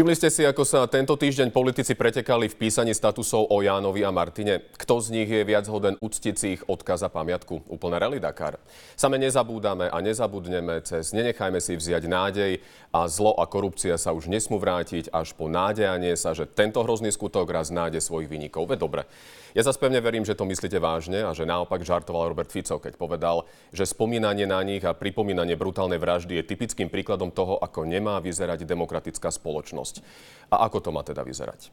Všimli ste si, ako sa tento týždeň politici pretekali v písaní statusov o Jánovi a Martine? Kto z nich je viac hoden uctiť si ich odkaz a pamiatku? Úplne rally Dakar. Same nezabúdame a nezabudneme cez Nenechajme si vziať nádej a zlo a korupcia sa už nesmú vrátiť až po nádejanie sa, že tento hrozný skutok raz nájde svojich vynikov. Veď dobre. Ja zase pevne verím, že to myslíte vážne a že naopak žartoval Robert Fico, keď povedal, že spomínanie na nich a pripomínanie brutálnej vraždy je typickým príkladom toho, ako nemá vyzerať demokratická spoločnosť. A ako to má teda vyzerať?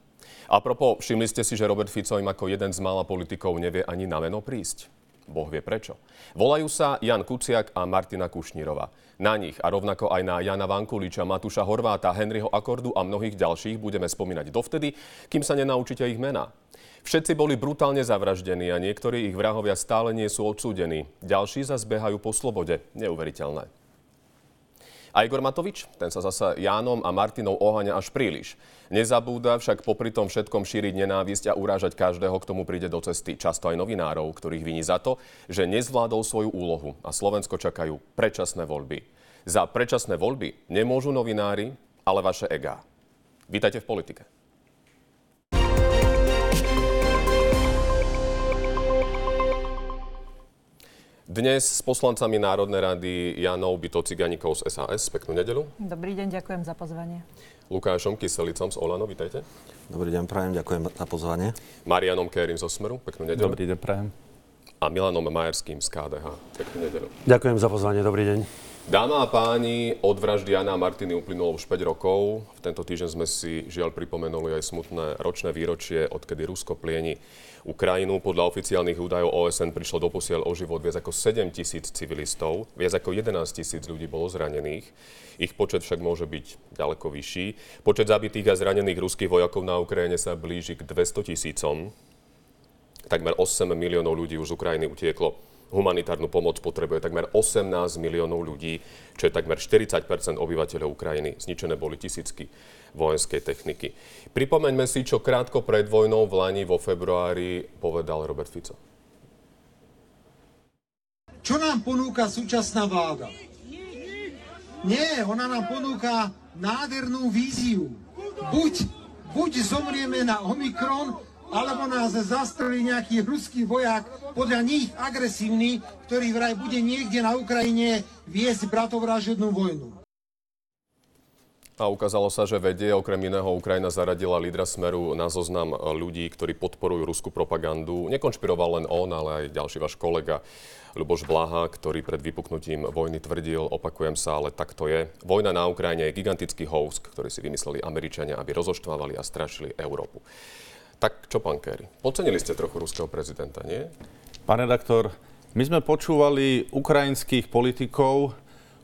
A propo, všimli ste si, že Robert Fico im ako jeden z mála politikov nevie ani na meno prísť? Boh vie prečo. Volajú sa Jan Kuciak a Martina Kušnírova. Na nich a rovnako aj na Jana Vankuliča, Matúša Horváta, Henryho Akordu a mnohých ďalších budeme spomínať dovtedy, kým sa nenaučíte ich mená. Všetci boli brutálne zavraždení a niektorí ich vrahovia stále nie sú odsúdení. Ďalší zase behajú po slobode. Neuveriteľné. A Igor Matovič, ten sa zasa Jánom a Martinou oháňa až príliš. Nezabúda však popri tom všetkom šíriť nenávisť a urážať každého, k tomu príde do cesty. Často aj novinárov, ktorých viní za to, že nezvládol svoju úlohu a Slovensko čakajú predčasné voľby. Za predčasné voľby nemôžu novinári, ale vaše egá. Vítajte v politike. Dnes s poslancami Národnej rady Janou Byto Ciganíkov z SAS. Peknú nedelu. Dobrý deň, ďakujem za pozvanie. Lukášom Kyselicom z Olano, vítajte. Dobrý deň, prajem, ďakujem za pozvanie. Marianom Kérim zo Smeru, peknú nedelu. Dobrý deň, prajem. A Milanom Majerským z KDH, peknú nedelu. Ďakujem za pozvanie, dobrý deň. Dáma a páni, od vraždy Jana a Martiny uplynulo už 5 rokov. V tento týždeň sme si žiaľ pripomenuli aj smutné ročné výročie, odkedy Rusko plieni Ukrajinu. Podľa oficiálnych údajov OSN prišlo doposiaľ o život viac ako 7 tisíc civilistov, viac ako 11 tisíc ľudí bolo zranených. Ich počet však môže byť ďaleko vyšší. Počet zabitých a zranených ruských vojakov na Ukrajine sa blíži k 200 tisícom. Takmer 8 miliónov ľudí už z Ukrajiny utieklo humanitárnu pomoc potrebuje takmer 18 miliónov ľudí, čo je takmer 40% obyvateľov Ukrajiny. Zničené boli tisícky vojenskej techniky. Pripomeňme si, čo krátko pred vojnou v Lani vo februári povedal Robert Fico. Čo nám ponúka súčasná vláda? Nie, ona nám ponúka nádhernú víziu. Buď, buď zomrieme na Omikron, alebo nás zastrelí nejaký ruský vojak, podľa nich agresívny, ktorý vraj bude niekde na Ukrajine viesť bratovražednú vojnu. A ukázalo sa, že vedie, okrem iného Ukrajina zaradila lídra Smeru na zoznam ľudí, ktorí podporujú ruskú propagandu. Nekonšpiroval len on, ale aj ďalší váš kolega Ľuboš Blaha, ktorý pred vypuknutím vojny tvrdil, opakujem sa, ale tak to je. Vojna na Ukrajine je gigantický hoax, ktorý si vymysleli Američania, aby rozoštvávali a strašili Európu. Tak čo, pán Kerry? Podcenili ste trochu ruského prezidenta, nie? Pán redaktor, my sme počúvali ukrajinských politikov,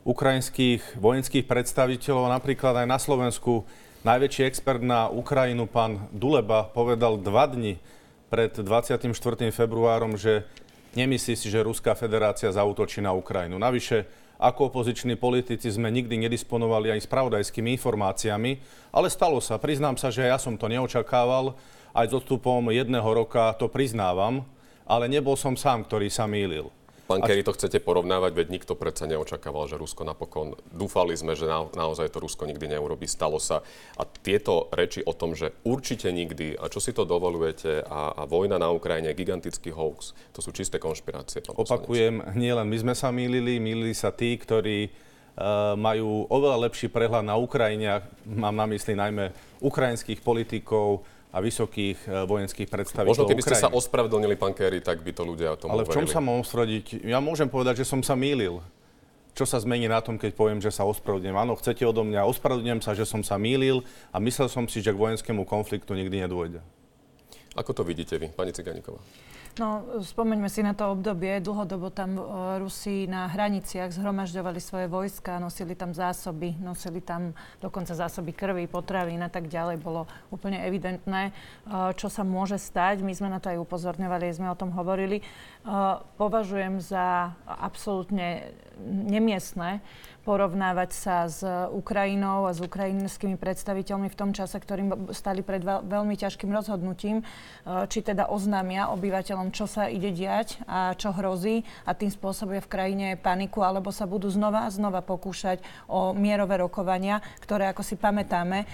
ukrajinských vojenských predstaviteľov, napríklad aj na Slovensku. Najväčší expert na Ukrajinu, pán Duleba, povedal dva dni pred 24. februárom, že nemyslí si, že Ruská federácia zautočí na Ukrajinu. Navyše, ako opoziční politici sme nikdy nedisponovali aj spravodajskými informáciami, ale stalo sa. Priznám sa, že ja som to neočakával aj s odstupom jedného roka to priznávam, ale nebol som sám, ktorý sa mýlil. Pán Kerry, to chcete porovnávať, veď nikto predsa neočakával, že Rusko napokon, dúfali sme, že na, naozaj to Rusko nikdy neurobi, stalo sa. A tieto reči o tom, že určite nikdy, a čo si to dovolujete, a, a vojna na Ukrajine, gigantický hoax, to sú čisté konšpirácie. Opakujem, nielen my sme sa mýlili, mýlili sa tí, ktorí uh, majú oveľa lepší prehľad na Ukrajine, mám na mysli najmä ukrajinských politikov, a vysokých e, vojenských predstaviteľov Možno keby ste sa ospravedlnili, pán Kerry, tak by to ľudia o tom Ale v čom sa mám ospravedliť? Ja môžem povedať, že som sa mýlil. Čo sa zmení na tom, keď poviem, že sa ospravedlňujem? Áno, chcete odo mňa, ospravedlňujem sa, že som sa mýlil a myslel som si, že k vojenskému konfliktu nikdy nedôjde. Ako to vidíte vy, pani Ciganíková? No, spomeňme si na to obdobie. Dlhodobo tam uh, Rusi na hraniciach zhromažďovali svoje vojska, nosili tam zásoby, nosili tam dokonca zásoby krvi, potravín a tak ďalej. Bolo úplne evidentné, uh, čo sa môže stať. My sme na to aj upozorňovali, sme o tom hovorili. Uh, považujem za absolútne nemiestné, porovnávať sa s Ukrajinou a s ukrajinskými predstaviteľmi v tom čase, ktorým stali pred veľmi ťažkým rozhodnutím, či teda oznámia obyvateľom čo sa ide diať a čo hrozí a tým spôsobuje v krajine paniku, alebo sa budú znova a znova pokúšať o mierové rokovania, ktoré, ako si pamätáme,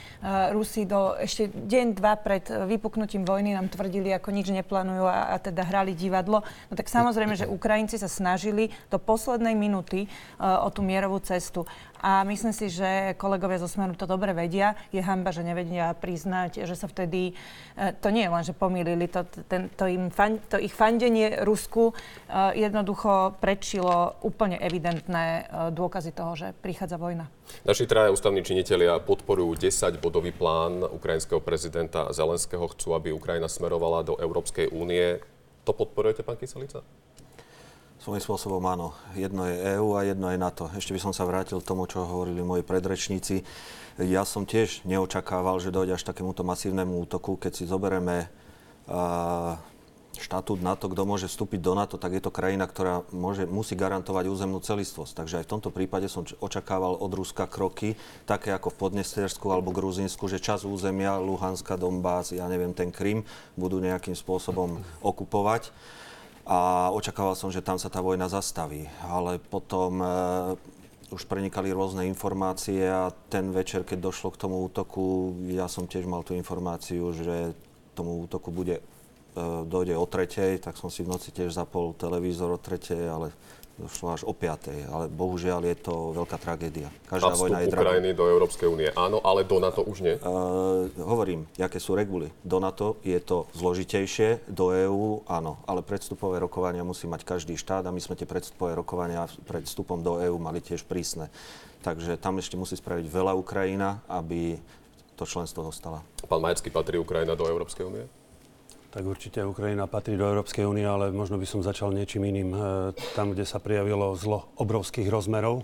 Rusi do ešte deň, dva pred vypuknutím vojny nám tvrdili, ako nič neplánujú a, a teda hrali divadlo. No tak samozrejme, že Ukrajinci sa snažili do poslednej minúty uh, o tú mierovú cestu. A myslím si, že kolegovia zo Smeru to dobre vedia. Je hamba, že nevedia priznať, že sa vtedy, e, to nie je len, že pomýlili, to, ten, to, im fan, to ich fandenie Rusku e, jednoducho prečilo úplne evidentné e, dôkazy toho, že prichádza vojna. Naši traja ústavní činitelia podporujú 10-bodový plán ukrajinského prezidenta Zelenského. Chcú, aby Ukrajina smerovala do Európskej únie. To podporujete, pán Kyselica? Svojím spôsobom áno. Jedno je EÚ a jedno je NATO. Ešte by som sa vrátil k tomu, čo hovorili moji predrečníci. Ja som tiež neočakával, že dojde až takémuto masívnemu útoku. Keď si zoberieme uh, štatút NATO, kto môže vstúpiť do NATO, tak je to krajina, ktorá môže, musí garantovať územnú celistvosť. Takže aj v tomto prípade som očakával od Ruska kroky, také ako v Podnestersku alebo Gruzínsku, že čas územia, Luhanska, Donbass, ja neviem, ten Krym, budú nejakým spôsobom okupovať a očakával som, že tam sa tá vojna zastaví. Ale potom e, už prenikali rôzne informácie a ten večer, keď došlo k tomu útoku, ja som tiež mal tú informáciu, že tomu útoku bude, e, dojde o tretej, tak som si v noci tiež zapol televízor o tretej, ale došlo až o 5. Ale bohužiaľ je to veľká tragédia. Každá a vojna je drahá. Ukrajiny do Európskej únie áno, ale do NATO už nie? Uh, hovorím, aké sú reguly. Do NATO je to zložitejšie, do EÚ áno, ale predstupové rokovania musí mať každý štát a my sme tie predstupové rokovania pred vstupom do EÚ mali tiež prísne. Takže tam ešte musí spraviť veľa Ukrajina, aby to členstvo dostala. Pán Majecký, patrí Ukrajina do Európskej únie? Tak určite Ukrajina patrí do Európskej únie, ale možno by som začal niečím iným. E, tam, kde sa prijavilo zlo obrovských rozmerov,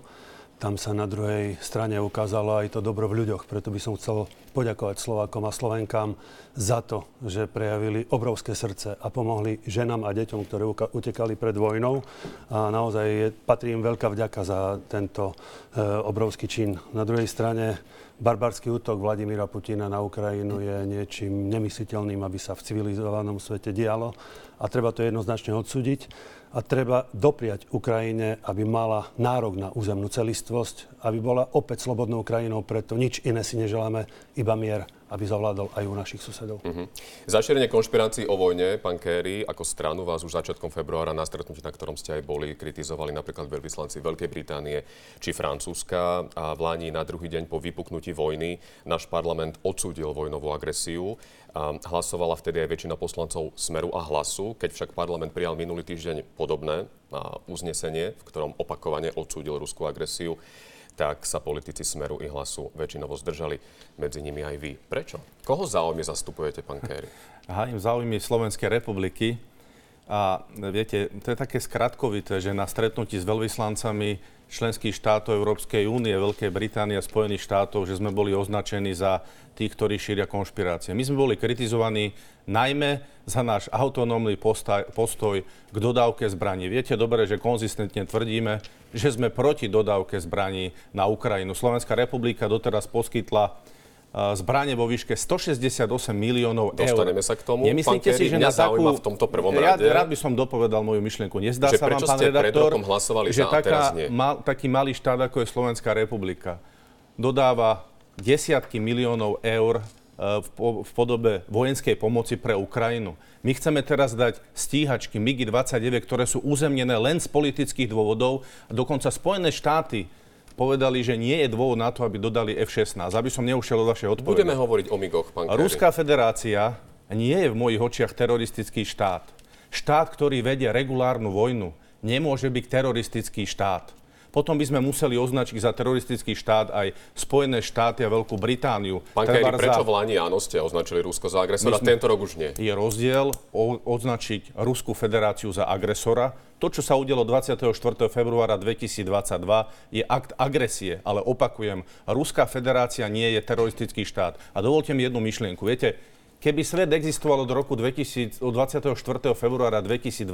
tam sa na druhej strane ukázalo aj to dobro v ľuďoch. Preto by som chcel poďakovať Slovákom a Slovenkám za to, že prejavili obrovské srdce a pomohli ženám a deťom, ktoré utekali pred vojnou. A naozaj je, patrí im veľká vďaka za tento e, obrovský čin. Na druhej strane barbarský útok Vladimíra Putina na Ukrajinu je niečím nemysliteľným, aby sa v civilizovanom svete dialo. A treba to jednoznačne odsúdiť. A treba dopriať Ukrajine, aby mala nárok na územnú celistvosť, aby bola opäť slobodnou krajinou, preto nič iné si neželáme, iba mier aby zavládol aj u našich susedov. Uh-huh. Zašírenie konšpirácií o vojne, pán Kerry, ako stranu vás už začiatkom februára na stretnutí, na ktorom ste aj boli, kritizovali napríklad veľvyslanci Veľkej Británie či Francúzska. A v Lani na druhý deň po vypuknutí vojny náš parlament odsúdil vojnovú agresiu. A hlasovala vtedy aj väčšina poslancov Smeru a Hlasu. Keď však parlament prijal minulý týždeň podobné uznesenie, v ktorom opakovane odsúdil ruskú agresiu, tak sa politici Smeru i Hlasu väčšinovo zdržali, medzi nimi aj vy. Prečo? Koho záujmy zastupujete, pán Kerry? Hájim záujmy Slovenskej republiky. A viete, to je také skratkovité, že na stretnutí s veľvyslancami členských štátov Európskej únie, Veľkej Británie a Spojených štátov, že sme boli označení za tých, ktorí šíria konšpirácie. My sme boli kritizovaní najmä za náš autonómny postoj k dodávke zbraní. Viete dobre, že konzistentne tvrdíme, že sme proti dodávke zbraní na Ukrajinu. Slovenská republika doteraz poskytla zbranie vo výške 168 miliónov eur. Dostaneme sa k tomu. Nemyslíte si, že na takú... v tomto prvom rade... Ja rád by som dopovedal moju myšlienku. Nezdá sa vám, pán redaktor, že za, taká, mal, taký malý štát, ako je Slovenská republika, dodáva desiatky miliónov eur e, v podobe vojenskej pomoci pre Ukrajinu. My chceme teraz dať stíhačky MiG-29, ktoré sú uzemnené len z politických dôvodov. Dokonca Spojené štáty povedali, že nie je dôvod na to, aby dodali F-16. Aby som neušiel od vašej odpovede. Budeme hovoriť o MIGoch, pán Kerry. Ruská federácia nie je v mojich očiach teroristický štát. Štát, ktorý vedie regulárnu vojnu, nemôže byť teroristický štát potom by sme museli označiť za teroristický štát aj Spojené štáty a Veľkú Britániu. Pán Kerry, prečo v Lani áno ste označili Rusko za agresora, sme, tento rok už nie? Je rozdiel o, označiť Ruskú federáciu za agresora. To, čo sa udialo 24. februára 2022, je akt agresie, ale opakujem, Ruská federácia nie je teroristický štát. A dovolte mi jednu myšlienku. Viete, Keby svet existoval od roku 2000, od 24. februára 2022,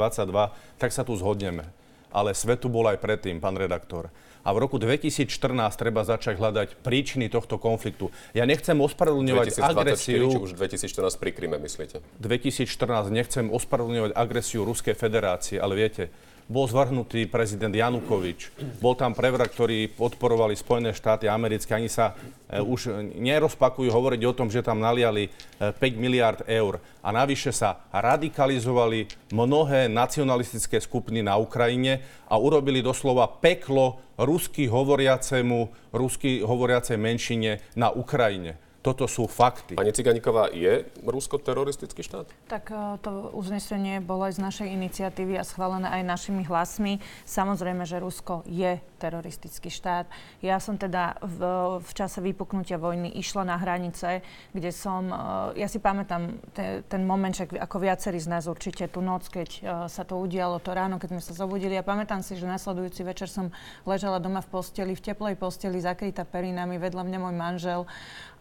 tak sa tu zhodneme ale svetu bol aj predtým, pán redaktor. a v roku 2014 treba začať hľadať príčiny tohto konfliktu. Ja nechcem ospravedlňovať 2024 agresiu... či už 2014 pri Kryme, myslíte? 2014 nechcem ospravedlňovať agresiu Ruskej federácie, ale viete, bol zvrhnutý prezident Janukovič, bol tam prevrat, ktorý podporovali Spojené štáty americké, ani sa e, už nerozpakujú hovoriť o tom, že tam naliali e, 5 miliard eur. A navyše sa radikalizovali mnohé nacionalistické skupiny na Ukrajine a urobili doslova peklo rusky hovoriacemu, rusky hovoriacej menšine na Ukrajine. Toto sú fakty. Pani Ciganíková, je Rusko teroristický štát? Tak e, to uznesenie bolo aj z našej iniciatívy a schválené aj našimi hlasmi. Samozrejme, že Rusko je teroristický štát. Ja som teda v, v čase vypuknutia vojny išla na hranice, kde som, e, ja si pamätám te, ten moment, ako viacerí z nás určite tú noc, keď e, sa to udialo, to ráno, keď sme sa zobudili. Ja pamätám si, že nasledujúci večer som ležala doma v posteli, v teplej posteli, zakrytá perinami, vedľa mňa môj manžel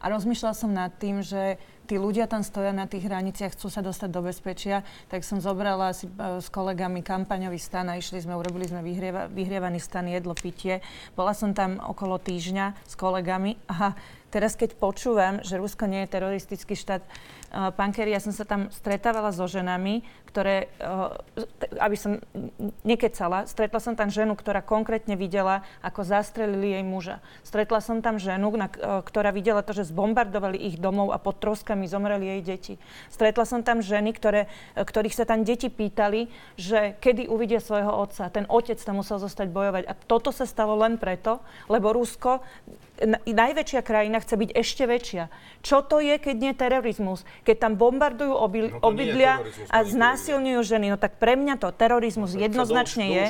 a rozmýšľala som nad tým, že tí ľudia tam stoja na tých hraniciach, chcú sa dostať do bezpečia, tak som zobrala si e, s kolegami kampaňový stan a išli sme, urobili sme vyhrieva, vyhrievaný stan, jedlo, pitie. Bola som tam okolo týždňa s kolegami a teraz keď počúvam, že Rusko nie je teroristický štát, pán Kerry, ja som sa tam stretávala so ženami, ktoré, eh, aby som nekecala, stretla som tam ženu, ktorá konkrétne videla, ako zastrelili jej muža. Stretla som tam ženu, eh, ktorá videla to, že zbombardovali ich domov a pod troskami zomreli jej deti. Stretla som tam ženy, ktoré, eh, ktorých sa tam deti pýtali, že kedy uvidia svojho otca. Ten otec tam musel zostať bojovať. A toto sa stalo len preto, lebo Rusko najväčšia krajina chce byť ešte väčšia. Čo to je, keď nie terorizmus? Keď tam bombardujú oby, no obydlia a znásilňujú ženy. No tak pre mňa to terorizmus no, jednoznačne je.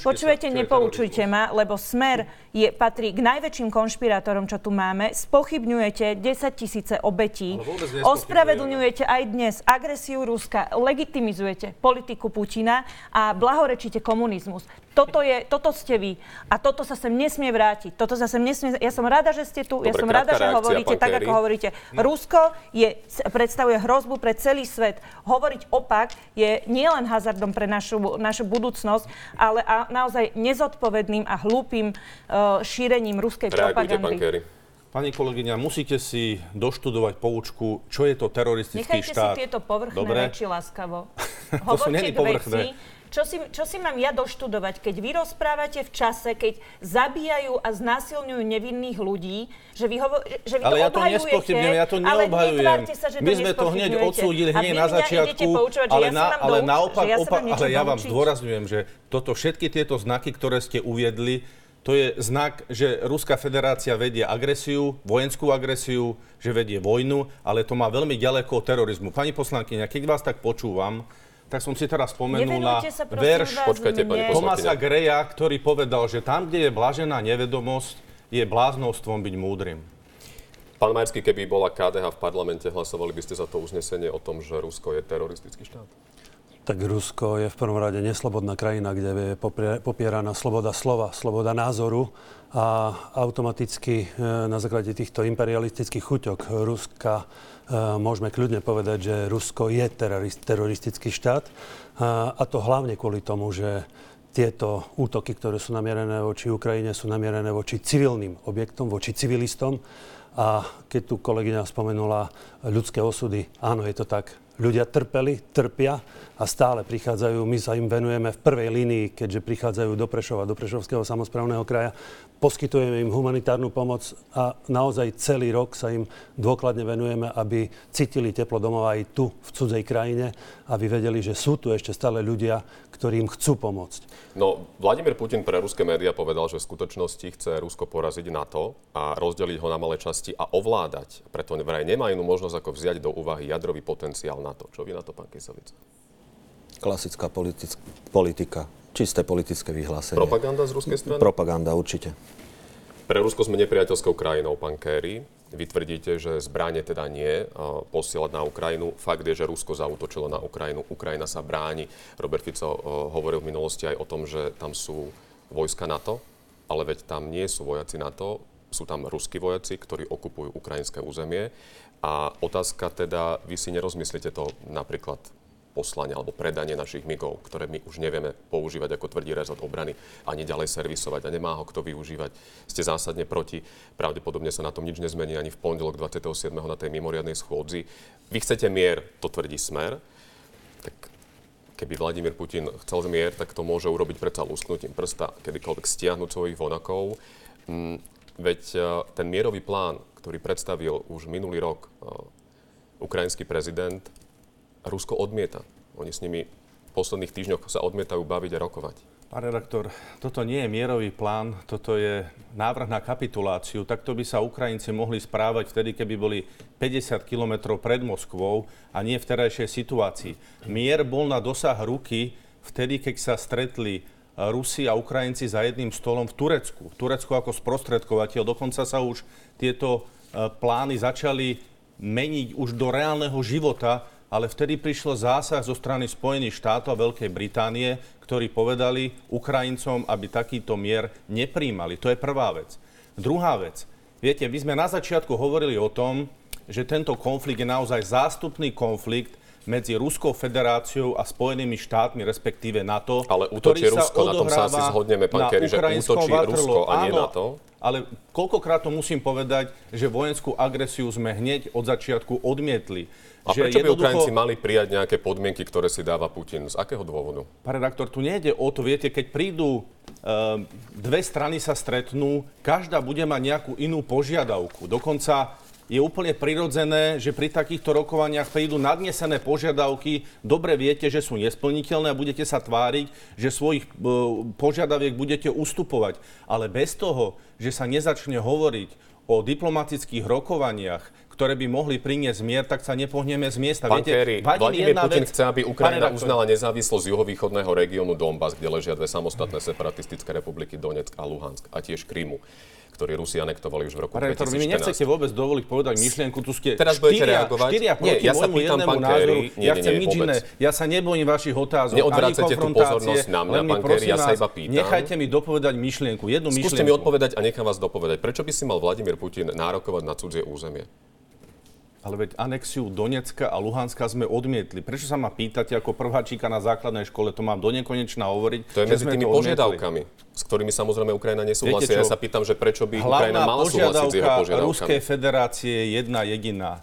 Počujete, nepoučujte ma, lebo Smer je, patrí k najväčším konšpirátorom, čo tu máme. Spochybňujete 10 tisíce obetí. Ospravedlňujete aj dnes agresiu Ruska. Legitimizujete politiku Putina a blahorečíte komunizmus. Toto, je, toto ste vy. A toto sa sem nesmie vrátiť. Toto sa sem nesmie... Ja som rada, že ste tu. Dobre, ja som rada, že hovoríte tak, ako hovoríte. No. Rusko je, predstavuje hrozbu pre celý svet. Hovoriť opak je nielen hazardom pre našu, našu budúcnosť, ale a naozaj nezodpovedným a hlúpým uh, šírením ruskej Reagujte, propagandy. Pani kolegyňa, musíte si doštudovať poučku, čo je to teroristický Nechajte štát. Nechajte si tieto povrchné Dobre? reči láskavo. to sú není povrchné. Veci, čo si, čo si mám ja doštudovať, keď vy rozprávate v čase, keď zabíjajú a znásilňujú nevinných ľudí, že vy, hovo, že vy ale to ja to nespochybňujem, ja to neobhajujem. Sa, že My sme to hneď odsúdili hneď na začiatku, ale, na, ale naopak, ja opa- ale ja vám zdôrazňujem, že toto, všetky tieto znaky, ktoré ste uviedli, to je znak, že Ruská federácia vedie agresiu, vojenskú agresiu, že vedie vojnu, ale to má veľmi ďaleko od terorizmu. Pani poslankyňa, keď vás tak počúvam, tak som si teraz spomenul na verš Počkajte, pani Tomasa Greja, ktorý povedal, že tam, kde je blažená nevedomosť, je bláznostvom byť múdrym. Pán Majerský, keby bola KDH v parlamente, hlasovali by ste za to uznesenie o tom, že Rusko je teroristický štát? Tak Rusko je v prvom rade neslobodná krajina, kde je popieraná sloboda slova, sloboda názoru a automaticky e, na základe týchto imperialistických chuťok Ruska môžeme kľudne povedať, že Rusko je teroristický štát. A to hlavne kvôli tomu, že tieto útoky, ktoré sú namierené voči Ukrajine, sú namierené voči civilným objektom, voči civilistom. A keď tu kolegyňa spomenula ľudské osudy, áno, je to tak. Ľudia trpeli, trpia a stále prichádzajú. My sa im venujeme v prvej línii, keďže prichádzajú do Prešova, do Prešovského samozprávneho kraja poskytujeme im humanitárnu pomoc a naozaj celý rok sa im dôkladne venujeme, aby cítili teplo domova aj tu, v cudzej krajine, aby vedeli, že sú tu ešte stále ľudia, ktorí im chcú pomôcť. No, Vladimír Putin pre ruské médiá povedal, že v skutočnosti chce Rusko poraziť NATO a rozdeliť ho na malé časti a ovládať. Preto vraj nemá inú možnosť, ako vziať do úvahy jadrový potenciál NATO. Čo vy na to, pán Kyselica? Klasická politika čisté politické vyhlásenie. Propaganda z ruskej strany? Propaganda, určite. Pre Rusko sme nepriateľskou krajinou, pán Kerry. Vy tvrdíte, že zbranie teda nie posielať na Ukrajinu. Fakt je, že Rusko zautočilo na Ukrajinu. Ukrajina sa bráni. Robert Fico hovoril v minulosti aj o tom, že tam sú vojska NATO, ale veď tam nie sú vojaci NATO, sú tam ruskí vojaci, ktorí okupujú ukrajinské územie. A otázka teda, vy si nerozmyslíte to napríklad poslania alebo predanie našich migov, ktoré my už nevieme používať, ako tvrdí rezort obrany, ani ďalej servisovať a nemá ho kto využívať. Ste zásadne proti. Pravdepodobne sa na tom nič nezmení ani v pondelok 27. na tej mimoriadnej schôdzi. Vy chcete mier, to tvrdí Smer. Tak keby Vladimír Putin chcel mier, tak to môže urobiť predsa lusknutím prsta, kedykoľvek stiahnuť svojich vonakov. Mm, veď e, ten mierový plán, ktorý predstavil už minulý rok e, ukrajinský prezident, Rusko odmieta. Oni s nimi v posledných týždňoch sa odmietajú baviť a rokovať. Pán redaktor, toto nie je mierový plán, toto je návrh na kapituláciu. Takto by sa Ukrajinci mohli správať vtedy, keby boli 50 kilometrov pred Moskvou a nie v terajšej situácii. Mier bol na dosah ruky vtedy, keď sa stretli Rusi a Ukrajinci za jedným stolom v Turecku. Turecku ako sprostredkovateľ. Dokonca sa už tieto e, plány začali meniť už do reálneho života ale vtedy prišiel zásah zo strany Spojených štátov a Veľkej Británie, ktorí povedali Ukrajincom, aby takýto mier nepríjmali. To je prvá vec. Druhá vec. Viete, my sme na začiatku hovorili o tom, že tento konflikt je naozaj zástupný konflikt medzi Ruskou federáciou a Spojenými štátmi, respektíve NATO. Ale útočí Rusko, na tom sa asi zhodneme, pán Kerry, že útočí Rusko a nie NATO ale koľkokrát to musím povedať, že vojenskú agresiu sme hneď od začiatku odmietli. A že prečo by jednoducho... Ukrajinci mali prijať nejaké podmienky, ktoré si dáva Putin? Z akého dôvodu? Pán redaktor, tu nejde o to, viete, keď prídu uh, dve strany sa stretnú, každá bude mať nejakú inú požiadavku. Dokonca je úplne prirodzené, že pri takýchto rokovaniach prídu nadnesené požiadavky, dobre viete, že sú nesplniteľné a budete sa tváriť, že svojich e, požiadaviek budete ustupovať. Ale bez toho, že sa nezačne hovoriť o diplomatických rokovaniach, ktoré by mohli priniesť mier, tak sa nepohneme z miesta. Pán Viete, Kerry, Vladimír Putin vec... chce, aby Ukrajina uznala nezávislosť juhovýchodného regiónu Donbass, kde ležia dve samostatné separatistické republiky Donetsk a Luhansk a tiež Krymu ktorý Rusi anektovali už v roku Rektor, 2014. Vy mi nechcete vôbec dovoliť povedať myšlienku, tu ste Teraz budete reagovať? Štyria proti nie, ja sa pýtam, pán názoru, nie, ja chcem nie, nič iné. Ja sa nebojím vašich otázok, Neodvracete tú pozornosť na mňa, pán Kerry, ja sa iba pýtam. Nechajte mi dopovedať myšlienku, jednu Skúste myšlienku. Skúste mi odpovedať a nechám vás dopovedať. Prečo by si mal Vladimír Putin nárokovať na cudzie územie? Ale veď anexiu Donecka a Luhanska sme odmietli. Prečo sa ma pýtate ako prváčika na základnej škole? To mám do nekonečna hovoriť. To je medzi tými požiadavkami, s ktorými samozrejme Ukrajina nesúhlasí. Ja sa pýtam, že prečo by Hlavná Ukrajina mala súhlasiť s jeho požiadavkami. Ruskej federácie je jedna jediná.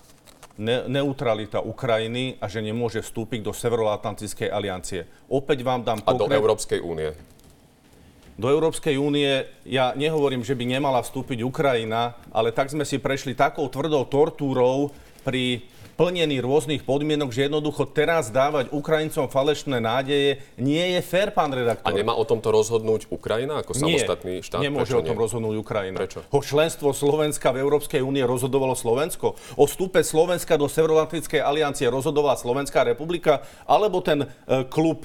Ne- neutralita Ukrajiny a že nemôže vstúpiť do Severoatlantickej aliancie. Opäť vám dám A do Európskej únie do Európskej únie, ja nehovorím, že by nemala vstúpiť Ukrajina, ale tak sme si prešli takou tvrdou tortúrou, pri plnení rôznych podmienok, že jednoducho teraz dávať Ukrajincom falešné nádeje nie je fér, pán redaktor. A nemá o tomto rozhodnúť Ukrajina ako nie, samostatný štát? nemôže Prečo o tom nie? rozhodnúť Ukrajina. Prečo? O členstvo Slovenska v Európskej únie rozhodovalo Slovensko. O vstupe Slovenska do Severoatlantickej aliancie rozhodovala Slovenská republika, alebo ten e, klub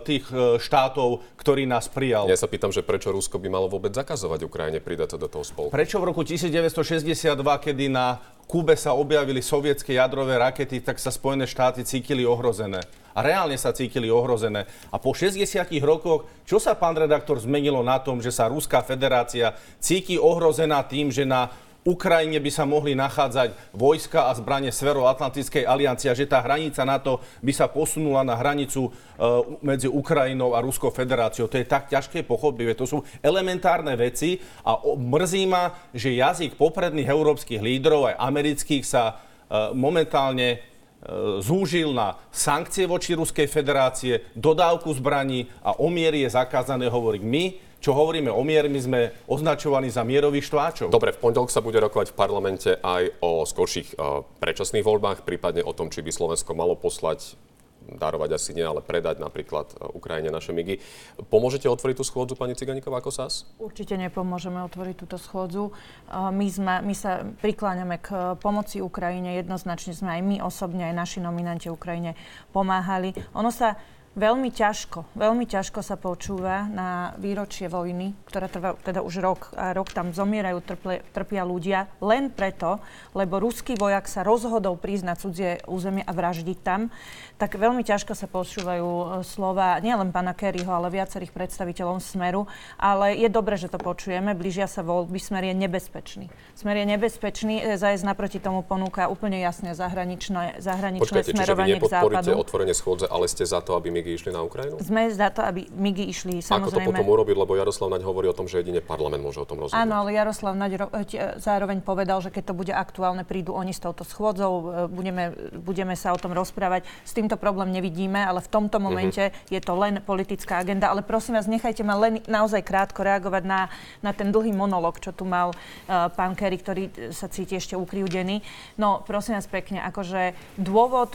tých e, štátov, ktorý nás prijal. Ja sa pýtam, že prečo Rusko by malo vôbec zakazovať Ukrajine pridať sa do toho spolku? Prečo v roku 1962, kedy na Kube sa objavili sovietské jadrové rakety, tak sa Spojené štáty cítili ohrozené. A reálne sa cítili ohrozené. A po 60 rokoch, čo sa, pán redaktor, zmenilo na tom, že sa Ruská federácia cíti ohrozená tým, že na Ukrajine by sa mohli nachádzať vojska a zbranie Severoatlantickej aliancie a že tá hranica NATO by sa posunula na hranicu e, medzi Ukrajinou a Ruskou federáciou. To je tak ťažké pochopiť. To sú elementárne veci a mrzí ma, že jazyk popredných európskych lídrov aj amerických sa e, momentálne e, zúžil na sankcie voči Ruskej federácie, dodávku zbraní a o miery je zakázané hovoriť my, čo hovoríme o mier, my sme označovaní za mierových štváčov. Dobre, v pondelok sa bude rokovať v parlamente aj o skorších uh, predčasných voľbách, prípadne o tom, či by Slovensko malo poslať darovať asi nie, ale predať napríklad e, Ukrajine naše migy. Pomôžete otvoriť tú schôdzu, pani Ciganíková, ako SAS? Určite nepomôžeme otvoriť túto schôdzu. E, my, sme, my sa prikláňame k pomoci Ukrajine. Jednoznačne sme aj my osobne, aj naši nominanti Ukrajine pomáhali. Ono sa Veľmi ťažko, veľmi ťažko sa počúva na výročie vojny, ktorá trvá teda už rok a rok tam zomierajú, trpia, trpia ľudia, len preto, lebo ruský vojak sa rozhodol prísť na cudzie územie a vraždiť tam. Tak veľmi ťažko sa počúvajú e, slova nielen pána Kerryho, ale viacerých predstaviteľov Smeru. Ale je dobre, že to počujeme. Blížia sa voľby. Smer je nebezpečný. Smer je nebezpečný. E, Zajezd naproti tomu ponúka úplne jasne zahraničné, zahraničné Počkajte, čiže vy smerovanie k západu. otvorenie schôdze, ale ste za to, aby migy išli na Ukrajinu? Sme za to, aby migy išli, Ako to samozrejme. potom urobiť, lebo Jaroslav Naď hovorí o tom, že jedine parlament môže o tom rozhodnúť. Áno, ale Jaroslav Naď ro- tie- zároveň povedal, že keď to bude aktuálne, prídu oni s touto schôdzou, e, budeme, budeme sa o tom rozprávať. S týmto problém nevidíme, ale v tomto momente je to len politická agenda. Ale prosím vás, nechajte ma len naozaj krátko reagovať na, na ten dlhý monolog, čo tu mal uh, pán Kerry, ktorý sa cíti ešte ukriúdený. No, prosím vás pekne, akože dôvod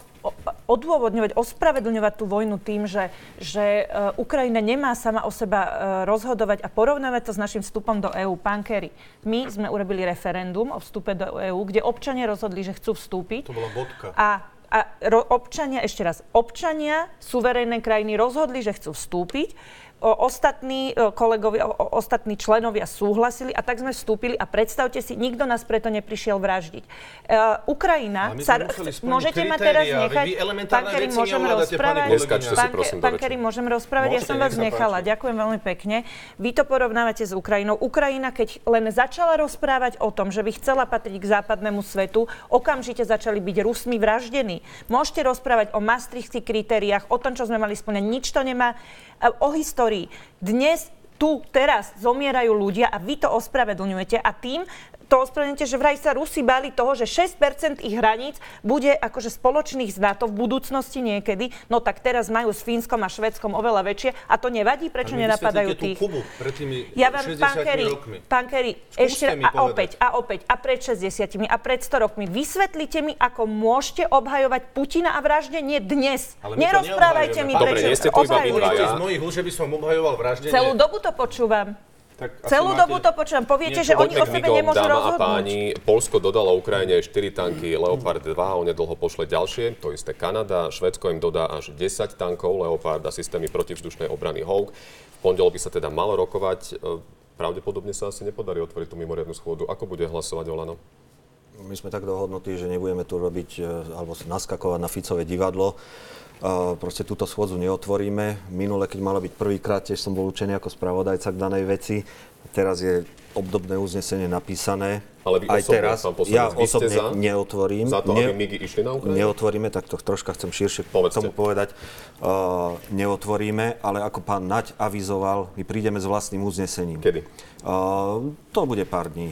odôvodňovať, ospravedlňovať tú vojnu tým, že, že e, Ukrajina nemá sama o seba e, rozhodovať a porovnávať to s našim vstupom do EÚ. Pán Kerry, my sme urobili referendum o vstupe do EÚ, kde občania rozhodli, že chcú vstúpiť. To bola bodka. A, a ro, občania, ešte raz, občania suverénnej krajiny rozhodli, že chcú vstúpiť. Ostatní e, kolegovia, ostatní členovia súhlasili a tak sme vstúpili a predstavte si, nikto nás preto neprišiel vraždiť. Uh, Ukrajina sa... Môžete ma teraz nechať? Pán veci môžem rozprávať? Pán. Kerry, môžem rozprávať? ja som vás nechala. páči. Ďakujem veľmi pekne. Vy to porovnávate s Ukrajinou. Ukrajina, keď len začala rozprávať o tom, že by chcela patriť k západnému svetu, okamžite začali byť Rusmi vraždení. Môžete rozprávať o maastrichtských kritériách, o tom, čo sme mali splňať. Nič to nemá. O histórii. Dnes tu teraz zomierajú ľudia a vy to ospravedlňujete a tým to ospravedlňujete, že vraj sa Rusi báli toho, že 6% ich hraníc bude akože spoločných z NATO v budúcnosti niekedy, no tak teraz majú s Fínskom a Švedskom oveľa väčšie a to nevadí, prečo nenapadajú tých. Kubu pred tými Ja vám, 60 pán Kerry, rokmi. pán Kerry, ešte a povedať. opäť, a opäť, a pred 60 a pred 100 rokmi. Vysvetlite mi, ako môžete obhajovať Putina a vraždenie dnes. Ale Nerozprávajte mi, neobhajujeme. Dobre, prečo nie ste tu iba vy. Hovoríte z mojich že by som obhajoval vraždenie. Celú dobu to počúvam. Tak Celú máte dobu to počúvam. Poviete, že oni o sebe nemôžu dáma a rozhodnúť. páni. Polsko dodalo Ukrajine 4 tanky Leopard 2, onedlho pošle ďalšie, to isté Kanada. Švedsko im dodá až 10 tankov Leopard a systémy protivzdušnej obrany Hawk. V pondelok by sa teda malo rokovať. E, Pravdepodobne sa asi nepodarí otvoriť tú mimoriadnu schôdu. Ako bude hlasovať Olano? My sme tak dohodnutí, že nebudeme tu robiť e, alebo naskakovať na Ficové divadlo. Proste túto schôdzu neotvoríme. Minule, keď malo byť prvýkrát, tiež som bol učený ako spravodajca k danej veci. Teraz je obdobné uznesenie napísané. Ale vy Aj osobne, teraz, pán poslanec, ja osobne za? neotvorím. Za to, aby migy išli na Ukrajinu? Neotvoríme, tak to troška chcem širšie Povedzte. tomu povedať. Uh, neotvoríme, ale ako pán Naď avizoval, my prídeme s vlastným uznesením. Kedy? Uh, to bude pár dní.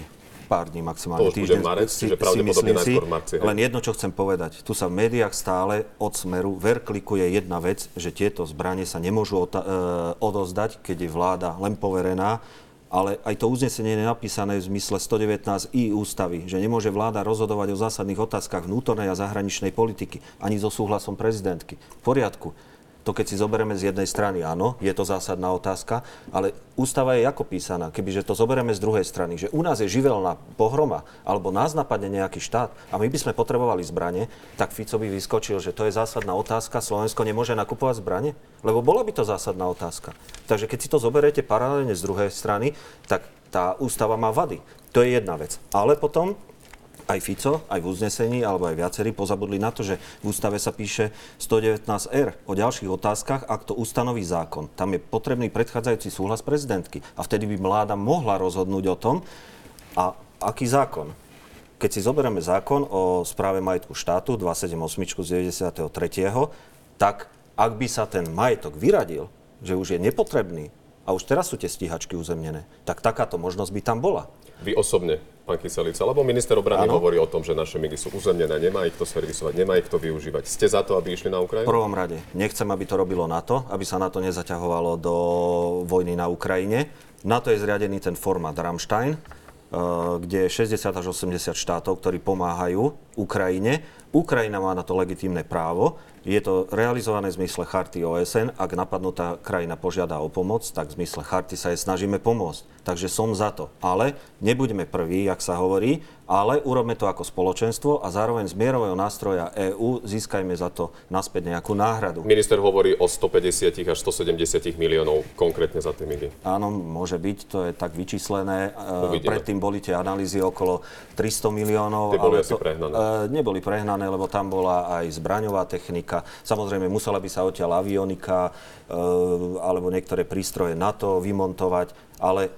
Pár dní maximálne. To už bude marec, čiže pravdepodobne najskôr v marci, hej? Len jedno, čo chcem povedať. Tu sa v médiách stále od smeru verklikuje jedna vec, že tieto zbranie sa nemôžu ota- e, odozdať, keď je vláda len poverená. Ale aj to uznesenie je napísané v zmysle 119 i ústavy, že nemôže vláda rozhodovať o zásadných otázkach vnútornej a zahraničnej politiky, ani so súhlasom prezidentky. V poriadku. To keď si zoberieme z jednej strany, áno, je to zásadná otázka, ale ústava je ako písaná. Kebyže to zoberieme z druhej strany, že u nás je živelná pohroma, alebo nás napadne nejaký štát a my by sme potrebovali zbranie, tak Fico by vyskočil, že to je zásadná otázka, Slovensko nemôže nakupovať zbranie? Lebo bola by to zásadná otázka. Takže keď si to zoberiete paralelne z druhej strany, tak tá ústava má vady. To je jedna vec. Ale potom aj Fico, aj v uznesení, alebo aj viacerí pozabudli na to, že v ústave sa píše 119R o ďalších otázkach, ak to ustanoví zákon. Tam je potrebný predchádzajúci súhlas prezidentky. A vtedy by vláda mohla rozhodnúť o tom, a aký zákon. Keď si zoberieme zákon o správe majetku štátu 278 z 93., tak ak by sa ten majetok vyradil, že už je nepotrebný a už teraz sú tie stíhačky uzemnené, tak takáto možnosť by tam bola. Vy osobne, pán Kyselica, lebo minister obrany Áno. hovorí o tom, že naše migy sú uzemnené, nemá ich to servisovať, nemá ich to využívať. Ste za to, aby išli na V Ukrajinu? prvom rade nechcem, aby to robilo NATO, aby sa NATO nezaťahovalo do vojny na Ukrajine. Na to je zriadený ten formát Rammstein, eh, kde je 60 až 80 štátov, ktorí pomáhajú Ukrajine. Ukrajina má na to legitímne právo. Je to realizované v zmysle charty OSN. Ak napadnutá krajina požiada o pomoc, tak v zmysle charty sa jej snažíme pomôcť. Takže som za to. Ale nebuďme prví, jak sa hovorí, ale urobme to ako spoločenstvo a zároveň z mierového nástroja EÚ získajme za to naspäť nejakú náhradu. Minister hovorí o 150 až 170 miliónov konkrétne za tie migy. Áno, môže byť, to je tak vyčíslené. E, Uvidíme. Predtým boli tie analýzy okolo 300 miliónov. Tie boli ale asi prehnané. E, neboli prehnané, lebo tam bola aj zbraňová technika. Samozrejme, musela by sa odtiaľ avionika e, alebo niektoré prístroje NATO vymontovať, ale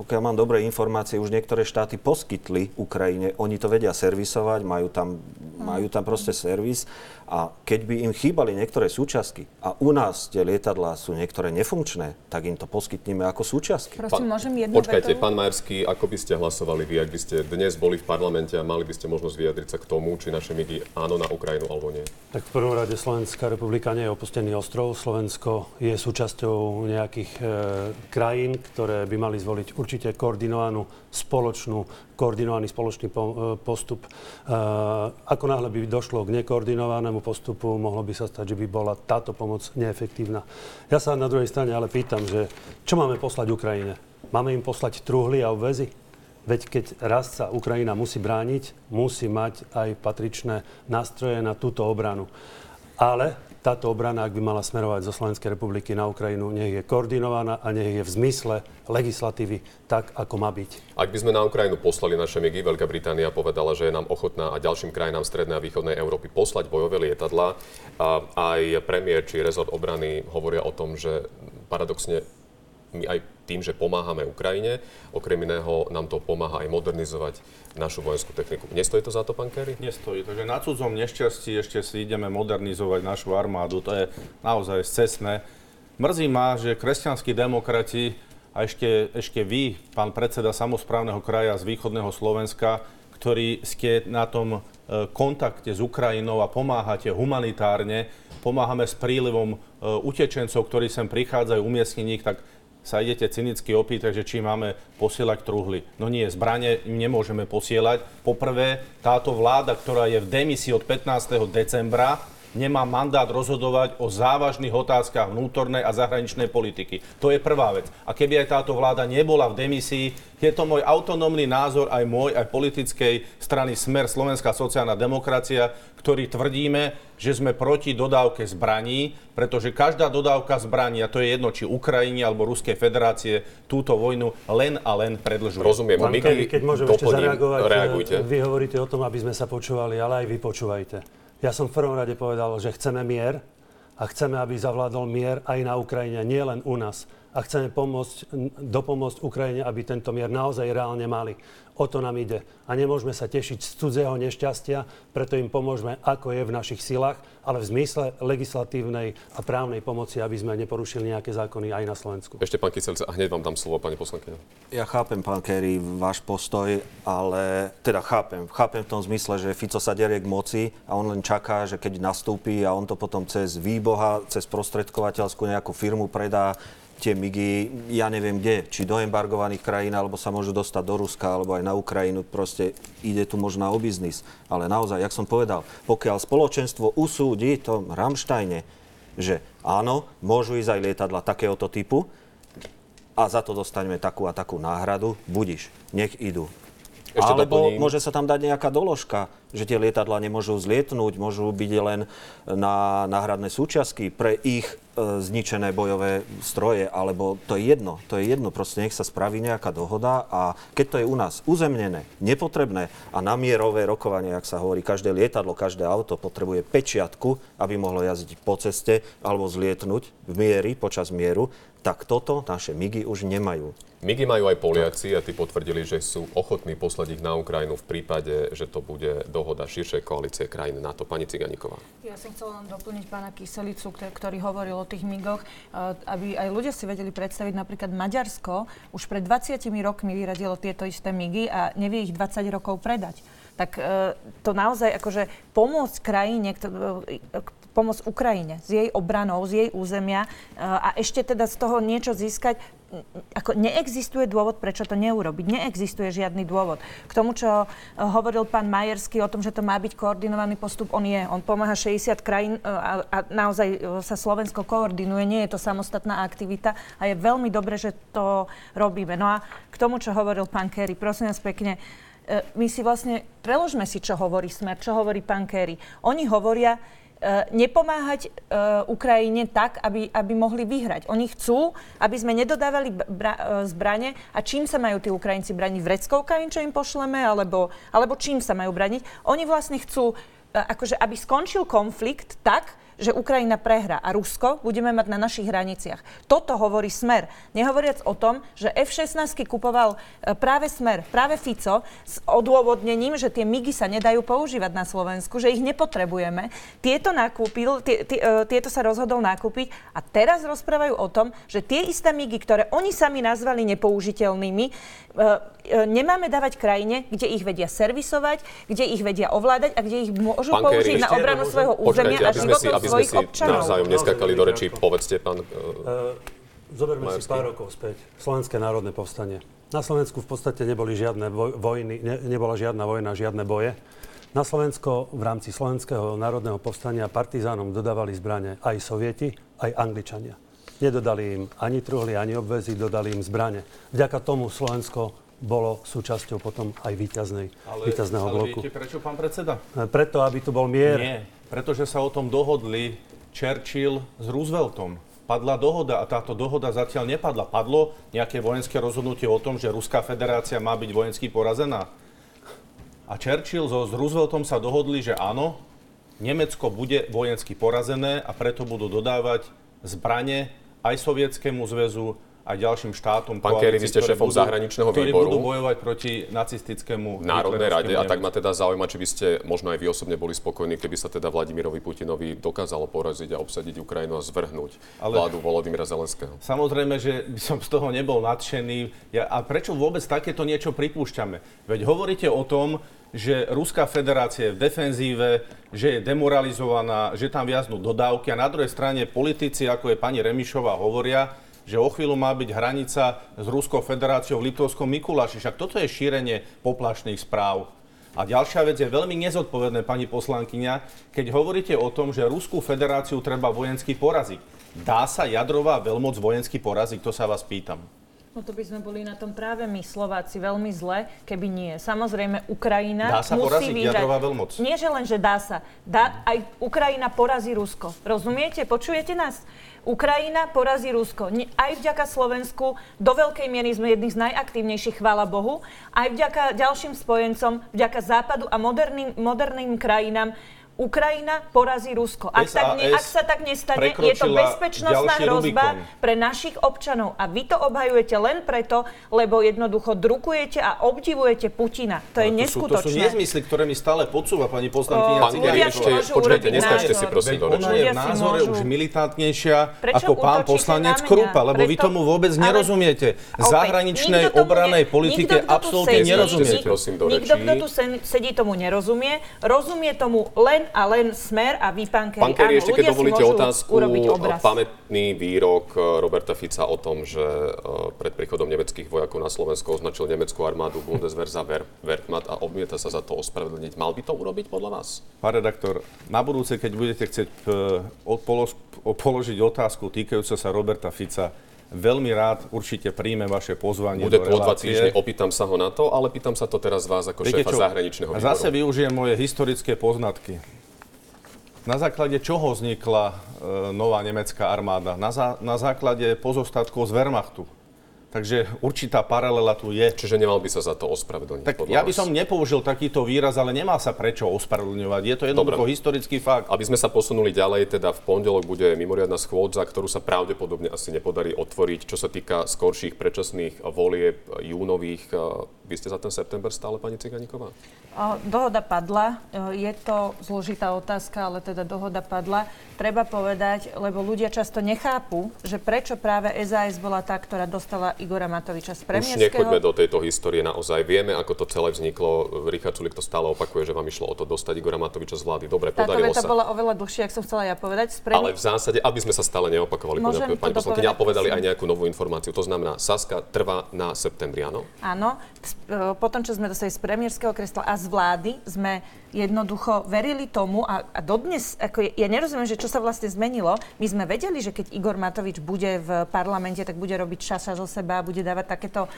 pokiaľ mám dobré informácie, už niektoré štáty poskytli Ukrajine, oni to vedia servisovať, majú tam, majú tam proste servis a keď by im chýbali niektoré súčiastky a u nás tie lietadlá sú niektoré nefunkčné, tak im to poskytneme ako súčiastky. Prosím, môžem jednu Počkajte, vetu? pán Majerský, ako by ste hlasovali vy, ak by ste dnes boli v parlamente a mali by ste možnosť vyjadriť sa k tomu, či naše migy áno na Ukrajinu alebo nie? Tak v prvom rade Slovenská republika nie je opustený ostrov. Slovensko je súčasťou nejakých e, krajín, ktoré by mali zvoliť určite koordinovanú spoločnú, koordinovaný spoločný po, e, postup. E, ako náhle by došlo k nekoordinovanému postupu, mohlo by sa stať, že by bola táto pomoc neefektívna. Ja sa na druhej strane ale pýtam, že čo máme poslať Ukrajine? Máme im poslať truhly a obvezy? Veď keď raz sa Ukrajina musí brániť, musí mať aj patričné nástroje na túto obranu. Ale táto obrana, ak by mala smerovať zo Slovenskej republiky na Ukrajinu, nech je koordinovaná a nech je v zmysle legislatívy tak, ako má byť. Ak by sme na Ukrajinu poslali naše migy, Veľká Británia povedala, že je nám ochotná a ďalším krajinám strednej a východnej Európy poslať bojové lietadlá. A aj premiér či rezort obrany hovoria o tom, že paradoxne my aj tým, že pomáhame Ukrajine, okrem iného nám to pomáha aj modernizovať našu vojenskú techniku. Nestojí to za to, pán Kerry? Nestojí. Takže na cudzom nešťastí ešte si ideme modernizovať našu armádu. To je naozaj scesné. Mrzí ma, že kresťanskí demokrati a ešte, ešte vy, pán predseda samozprávneho kraja z východného Slovenska, ktorí ste na tom e, kontakte s Ukrajinou a pomáhate humanitárne, pomáhame s prílivom e, utečencov, ktorí sem prichádzajú, umiestnení ich, tak sa idete cynicky opýtať, že či máme posielať truhly. No nie, zbranie im nemôžeme posielať. Poprvé, táto vláda, ktorá je v demisii od 15. decembra, nemá mandát rozhodovať o závažných otázkach vnútornej a zahraničnej politiky. To je prvá vec. A keby aj táto vláda nebola v demisii, je to môj autonómny názor, aj môj, aj politickej strany Smer Slovenská sociálna demokracia, ktorý tvrdíme, že sme proti dodávke zbraní, pretože každá dodávka zbraní, a to je jedno, či Ukrajine alebo Ruskej federácie, túto vojnu len a len predlžuje. Rozumiem. Pán Kelly, keď môžem ešte zareagovať, reagujte. e, vy hovoríte o tom, aby sme sa počúvali, ale aj vy počúvajte. Ja som v prvom rade povedal, že chceme mier a chceme, aby zavládol mier aj na Ukrajine, nie len u nás. A chceme pomôcť, dopomôcť Ukrajine, aby tento mier naozaj reálne mali. O to nám ide. A nemôžeme sa tešiť z cudzého nešťastia, preto im pomôžeme, ako je v našich silách, ale v zmysle legislatívnej a právnej pomoci, aby sme neporušili nejaké zákony aj na Slovensku. Ešte pán Kyselica, a hneď vám dám slovo, pani poslankyňa. Ja chápem, pán Kerry, váš postoj, ale teda chápem. Chápem v tom zmysle, že Fico sa derie k moci a on len čaká, že keď nastúpi a on to potom cez výboha, cez prostredkovateľskú nejakú firmu predá, tie migy, ja neviem kde, či do embargovaných krajín, alebo sa môžu dostať do Ruska, alebo aj na Ukrajinu. Proste ide tu možno o biznis. Ale naozaj, jak som povedal, pokiaľ spoločenstvo usúdi to Ramštajne, že áno, môžu ísť aj lietadla takéhoto typu, a za to dostaneme takú a takú náhradu, budiš, nech idú. Ešte Alebo doplním. môže sa tam dať nejaká doložka, že tie lietadla nemôžu zlietnúť, môžu byť len na náhradné súčiastky pre ich e, zničené bojové stroje, alebo to je jedno, to je jedno, proste nech sa spraví nejaká dohoda a keď to je u nás uzemnené, nepotrebné a namierové rokovanie, ak sa hovorí, každé lietadlo, každé auto potrebuje pečiatku, aby mohlo jazdiť po ceste alebo zlietnúť v miery, počas mieru, tak toto naše MIGy už nemajú. Migy majú aj Poliaci a tí potvrdili, že sú ochotní poslať ich na Ukrajinu v prípade, že to bude dohoda širšej koalície krajín NATO. Pani Ciganíková. Ja som chcela len doplniť pána Kyselicu, ktor- ktorý hovoril o tých migoch, eh, aby aj ľudia si vedeli predstaviť, napríklad Maďarsko už pred 20 rokmi vyradilo tieto isté migy a nevie ich 20 rokov predať. Tak eh, to naozaj akože pomôcť krajine, eh, pomôcť Ukrajine s jej obranou, z jej územia e, a ešte teda z toho niečo získať, ako neexistuje dôvod, prečo to neurobiť. Neexistuje žiadny dôvod. K tomu, čo e, hovoril pán Majerský o tom, že to má byť koordinovaný postup, on je. On pomáha 60 krajín e, a, a naozaj sa Slovensko koordinuje. Nie je to samostatná aktivita a je veľmi dobre, že to robíme. No a k tomu, čo hovoril pán Kerry, prosím vás pekne, my si vlastne, preložme si, čo hovorí Smer, čo hovorí pán Kerry. Oni hovoria, nepomáhať uh, Ukrajine tak, aby, aby mohli vyhrať. Oni chcú, aby sme nedodávali bra- eh, zbranie a čím sa majú tí Ukrajinci braniť? Vreckovkami, čo im pošleme, alebo, alebo čím sa majú braniť? Oni vlastne chcú, akože, aby skončil konflikt tak, že Ukrajina prehrá a Rusko budeme mať na našich hraniciach. Toto hovorí Smer. Nehovoriac o tom, že F-16 kupoval e, práve Smer, práve Fico s odôvodnením, že tie MIGy sa nedajú používať na Slovensku, že ich nepotrebujeme. Tieto, nakúpil, tie, tie, e, tieto sa rozhodol nakúpiť a teraz rozprávajú o tom, že tie isté MIGy, ktoré oni sami nazvali nepoužiteľnými, e, nemáme dávať krajine, kde ich vedia servisovať, kde ich vedia ovládať a kde ich môžu Pán použiť Kerry, na obranu svojho územia a životov sme si občanov. navzájom neskakali do rečí. Povedzte, pán uh, Zoberme Majerský. si pár rokov späť. Slovenské národné povstanie. Na Slovensku v podstate neboli žiadne vojny, ne, nebola žiadna vojna, žiadne boje. Na Slovensko v rámci Slovenského národného povstania partizánom dodávali zbrane aj Sovieti, aj Angličania. Nedodali im ani truhly, ani obvezy, dodali im zbrane. Vďaka tomu Slovensko bolo súčasťou potom aj víťaznej, ale, víťazného ale bloku. viete prečo, pán predseda? Preto, aby tu bol mier. Nie, pretože sa o tom dohodli Churchill s Rooseveltom. Padla dohoda a táto dohoda zatiaľ nepadla. Padlo nejaké vojenské rozhodnutie o tom, že Ruská federácia má byť vojensky porazená. A Churchill so, s Rooseveltom sa dohodli, že áno, Nemecko bude vojensky porazené a preto budú dodávať zbranie aj Sovietskému zväzu, aj ďalším štátom. Pán Kerry, vy ste šéfom budú, zahraničného ktorí výboru. budú bojovať proti nacistickému Národnej rade. A tak ma teda zaujíma, či by ste možno aj vy osobne boli spokojní, keby sa teda Vladimirovi Putinovi dokázalo poraziť a obsadiť Ukrajinu a zvrhnúť Ale vládu Volodymyra Zelenského. Samozrejme, že by som z toho nebol nadšený. Ja, a prečo vôbec takéto niečo pripúšťame? Veď hovoríte o tom, že Ruská federácia je v defenzíve, že je demoralizovaná, že tam viaznú dodávky a na druhej strane politici, ako je pani Remišová, hovoria, že o chvíľu má byť hranica s Ruskou federáciou v Liptovskom Mikuláši. Však toto je šírenie poplašných správ. A ďalšia vec je veľmi nezodpovedné, pani poslankyňa, keď hovoríte o tom, že Ruskú federáciu treba vojensky poraziť. Dá sa jadrová veľmoc vojensky poraziť? To sa vás pýtam. No to by sme boli na tom práve my Slováci veľmi zle, keby nie. Samozrejme, Ukrajina dá sa musí poraziť vyhrať. jadrová veľmoc. Nie, že len, že dá sa. Dá, aj Ukrajina porazí Rusko. Rozumiete? Počujete nás? Ukrajina porazí Rusko. Aj vďaka Slovensku, do veľkej miery sme jedni z najaktívnejších, chvála Bohu. Aj vďaka ďalším spojencom, vďaka Západu a moderným, moderným krajinám Ukrajina porazí Rusko. Ak, tak ne, ak sa tak nestane, je to bezpečnostná hrozba Rubikon. pre našich občanov. A vy to obhajujete len preto, lebo jednoducho drukujete a obdivujete Putina. To je neskutočné. To sú, to sú nezmysly, ktoré mi stále podsúva pani poslankyňa Ciganíková. Počkajte, neskačte si prosím do Ona je v názore už militantnejšia ako pán poslanec Krupa, lebo vy tomu vôbec nerozumiete. Zahraničnej obranej politike absolútne nerozumiete. Nikto, kto tu sedí, tomu nerozumie. Rozumie tomu len a len smer a vy, pán Kerry. Pán Kerry, ešte keď dovolíte otázku, pamätný výrok eh, Roberta Fica o tom, že eh, pred príchodom nemeckých vojakov na Slovensko označil nemeckú armádu Bundeswehr za Werkmatt a odmieta sa za to ospravedlniť. Mal by to urobiť podľa vás? Pán redaktor, na budúce, keď budete chcieť eh, položiť otázku týkajúca sa Roberta Fica, Veľmi rád určite príjme vaše pozvanie Bude to o dva týždne, opýtam sa ho na to, ale pýtam sa to teraz vás ako Viete šéfa čo? zahraničného výboru. Zase využijem moje historické poznatky. Na základe čoho vznikla e, nová nemecká armáda? Na, za, na základe pozostatkov z Wehrmachtu. Takže určitá paralela tu je. Čiže nemal by sa za to ospravedlniť. Tak ja by som nepoužil takýto výraz, ale nemá sa prečo ospravedlňovať. Je to jednoducho Dobre. historický fakt. Aby sme sa posunuli ďalej, teda v pondelok bude mimoriadna schôdza, ktorú sa pravdepodobne asi nepodarí otvoriť, čo sa týka skorších predčasných volieb júnových. Vy ste za ten september stále, pani Ciganíková? Dohoda padla. Je to zložitá otázka, ale teda dohoda padla. Treba povedať, lebo ľudia často nechápu, že prečo práve SAS bola tá, ktorá dostala Igora Matoviča z Už premiérského. nechoďme do tejto histórie naozaj. Vieme, ako to celé vzniklo. Richard Sulik to stále opakuje, že vám išlo o to dostať Igora Matoviča z vlády. Dobre, Táto podarilo sa. bola oveľa dlhšia, ak som chcela ja povedať. Z Ale v zásade, aby sme sa stále neopakovali, Môžem pani, poslankyňa, a povedali aj nejakú novú informáciu. To znamená, Saska trvá na septembri, áno? Áno, e, potom, čo sme dostali z premiérskeho kresla a z vlády, sme jednoducho verili tomu a, a dodnes, ako je, ja nerozumiem, že čo sa vlastne zmenilo. My sme vedeli, že keď Igor Matovič bude v parlamente, tak bude robiť šaša zo seba, bude dávať takéto uh,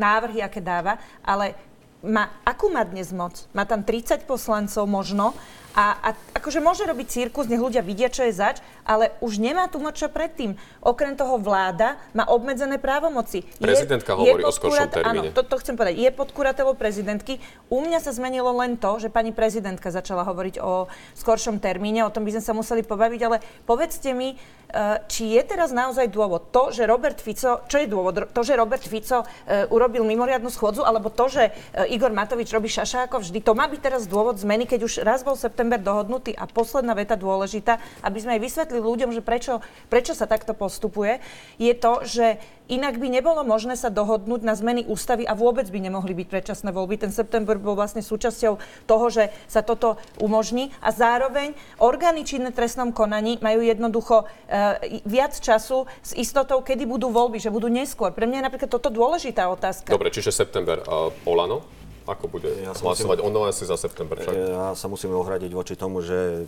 návrhy, aké dáva, ale má, akú má dnes moc? Má tam 30 poslancov možno a, a akože môže robiť cirkus, nech ľudia vidia, čo je zač, ale už nemá tu moc čo predtým. Okrem toho vláda má obmedzené právomoci. Prezidentka hovorí o pod skoršom termíne. Áno, to, to chcem povedať. Je pod kuratelou prezidentky. U mňa sa zmenilo len to, že pani prezidentka začala hovoriť o skoršom termíne, o tom by sme sa museli pobaviť, ale povedzte mi, eh, či je teraz naozaj dôvod to, že Robert Fico, čo je dôvod? To, že Robert Fico eh, urobil mimoriadnu schôdzu, alebo to, že eh, Igor Matovič robí šaša ako vždy, to má byť teraz dôvod zmeny, keď už raz bol september dohodnutý. A posledná veta dôležitá, aby sme aj vysvetlili ľuďom, že prečo, prečo sa takto postupuje, je to, že inak by nebolo možné sa dohodnúť na zmeny ústavy a vôbec by nemohli byť predčasné voľby. Ten september bol vlastne súčasťou toho, že sa toto umožní a zároveň orgány činné trestnom konaní majú jednoducho e, viac času s istotou, kedy budú voľby, že budú neskôr. Pre mňa je napríklad toto dôležitá otázka. Dobre, čiže september. Uh, Olano? Ako bude Ja hlasovať? Ono asi za september však. Ja sa musím ohradiť voči tomu, že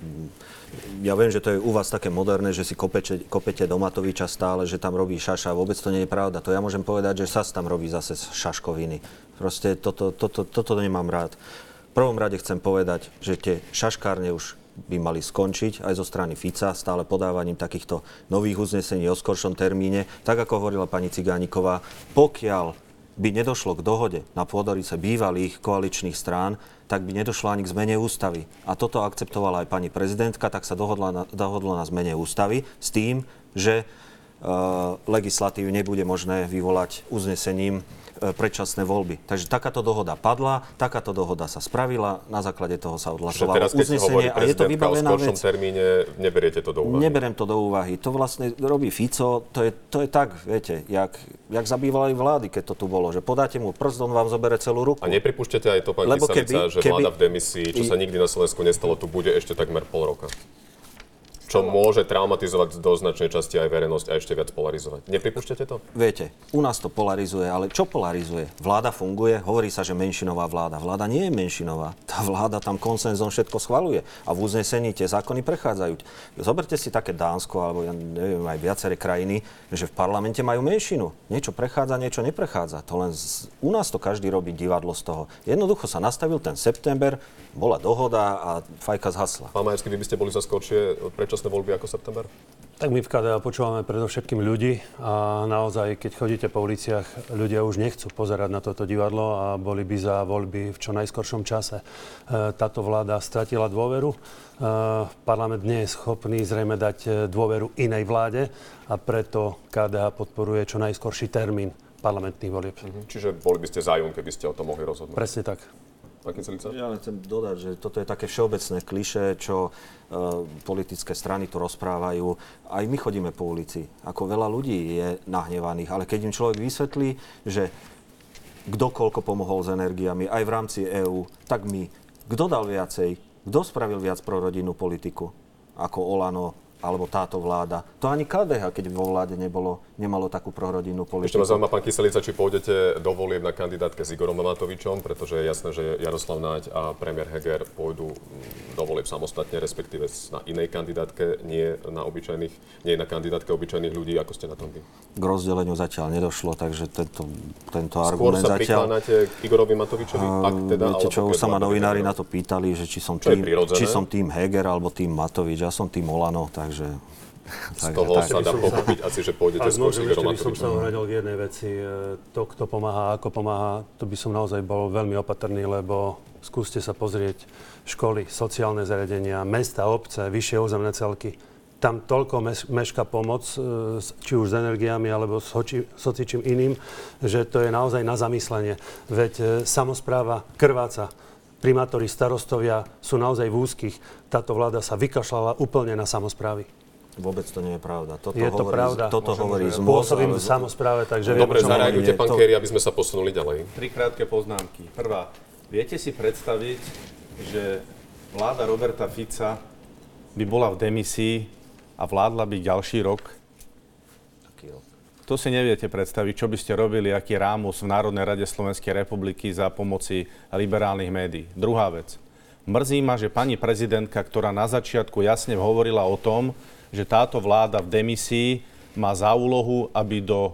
ja viem, že to je u vás také moderné, že si kopete, kopete do Matoviča stále, že tam robí šaša. Vôbec to nie je pravda. To ja môžem povedať, že SAS tam robí zase šaškoviny. Proste toto, toto, toto nemám rád. V prvom rade chcem povedať, že tie šaškárne už by mali skončiť aj zo strany Fica, stále podávaním takýchto nových uznesení o skoršom termíne. Tak ako hovorila pani Cigániková, pokiaľ by nedošlo k dohode na pôdorice bývalých koaličných strán, tak by nedošlo ani k zmene ústavy. A toto akceptovala aj pani prezidentka, tak sa dohodla na, dohodla na zmene ústavy s tým, že e, legislatívu nebude možné vyvolať uznesením predčasné voľby. Takže takáto dohoda padla, takáto dohoda sa spravila, na základe toho sa odhlasovalo teraz, uznesenie a je to o vybavená skoršom vec. termíne, neberiete to do úvahy. Neberem to do úvahy. To vlastne robí Fico, to je, to je tak, viete, jak, jak zabývali vlády, keď to tu bolo, že podáte mu prst, on vám zobere celú ruku. A nepripúšťate aj to, pán Lebo Kyselica, keby- že keby- vláda v demisii, čo sa nikdy na Slovensku nestalo, tu bude ešte takmer pol roka. Čo môže traumatizovať do značnej časti aj verejnosť a ešte viac polarizovať. Nepripúšťate to? Viete, u nás to polarizuje, ale čo polarizuje? Vláda funguje, hovorí sa, že menšinová vláda. Vláda nie je menšinová. Tá vláda tam konsenzom všetko schvaluje a v uznesení tie zákony prechádzajú. Zoberte si také Dánsko, alebo ja neviem, aj viaceré krajiny, že v parlamente majú menšinu. Niečo prechádza, niečo neprechádza. To len z, u nás to každý robí divadlo z toho. Jednoducho sa nastavil ten september, bola dohoda a fajka zhasla. Pán Majerský, vy by ste boli za skoršie predčasné voľby ako september? Tak my v KDA počúvame predovšetkým ľudí a naozaj, keď chodíte po uliciach, ľudia už nechcú pozerať na toto divadlo a boli by za voľby v čo najskoršom čase. E, Táto vláda stratila dôveru. E, Parlament nie je schopný zrejme dať e, dôveru inej vláde a preto KDA podporuje čo najskorší termín parlamentných volieb. Čiže boli by ste zájom, keby ste o tom mohli rozhodnúť. Presne tak. Ja len chcem dodať, že toto je také všeobecné kliše, čo e, politické strany tu rozprávajú. Aj my chodíme po ulici. Ako veľa ľudí je nahnevaných, ale keď im človek vysvetlí, že kto koľko pomohol s energiami, aj v rámci EÚ, tak my. Kto dal viacej? Kto spravil viac pro rodinnú politiku? Ako Olano alebo táto vláda. To ani KDH, keď vo vláde nebolo, nemalo takú prorodinnú Ešte politiku. ma zaujíma, pán Kyselica, či pôjdete do volieb na kandidátke s Igorom Matovičom, pretože je jasné, že Jaroslav Náď a premiér Heger pôjdu do volieb samostatne, respektíve na inej kandidátke, nie na obyčajných, nie na kandidátke obyčajných ľudí, ako ste na tom vy. K rozdeleniu zatiaľ nedošlo, takže tento, tento Skôr argument sa zatiaľ... k Igorovi Matovičovi, ak teda... Viete čo, už sa ma novinári na to pýtali, že či som, tým, či som tým Heger alebo tým Matovič. Ja som tým Olano, takže... Z toho sa dá pochopiť asi, že pôjdete Ak skôr s môžem, ešte by som sa ohradil k jednej veci. E, To, kto pomáha, ako pomáha, to by som naozaj bol veľmi opatrný, lebo skúste sa pozrieť školy, sociálne zariadenia, mesta, obce, vyššie územné celky. Tam toľko meš- meška pomoc, e, či už s energiami, alebo s hoči- iným, že to je naozaj na zamyslenie. Veď e, samozpráva krváca, primátori, starostovia sú naozaj v úzkých. Táto vláda sa vykašľala úplne na samozprávy. Vôbec to nie je pravda. Toto Je to hovorí, pravda. Toto Môžem, hovorí že z MOS, Pôsobím ale v samospráve, takže Dobre, zareagujte, pán to- Kerry, aby sme sa posunuli ďalej. Tri krátke poznámky. Prvá. Viete si predstaviť, že vláda Roberta Fica by bola v demisii a vládla by ďalší rok? Rok. To si neviete predstaviť, čo by ste robili, aký rámus v Národnej rade Slovenskej republiky za pomoci liberálnych médií. Druhá vec. Mrzí ma, že pani prezidentka, ktorá na začiatku jasne hovorila o tom, že táto vláda v demisii má za úlohu, aby do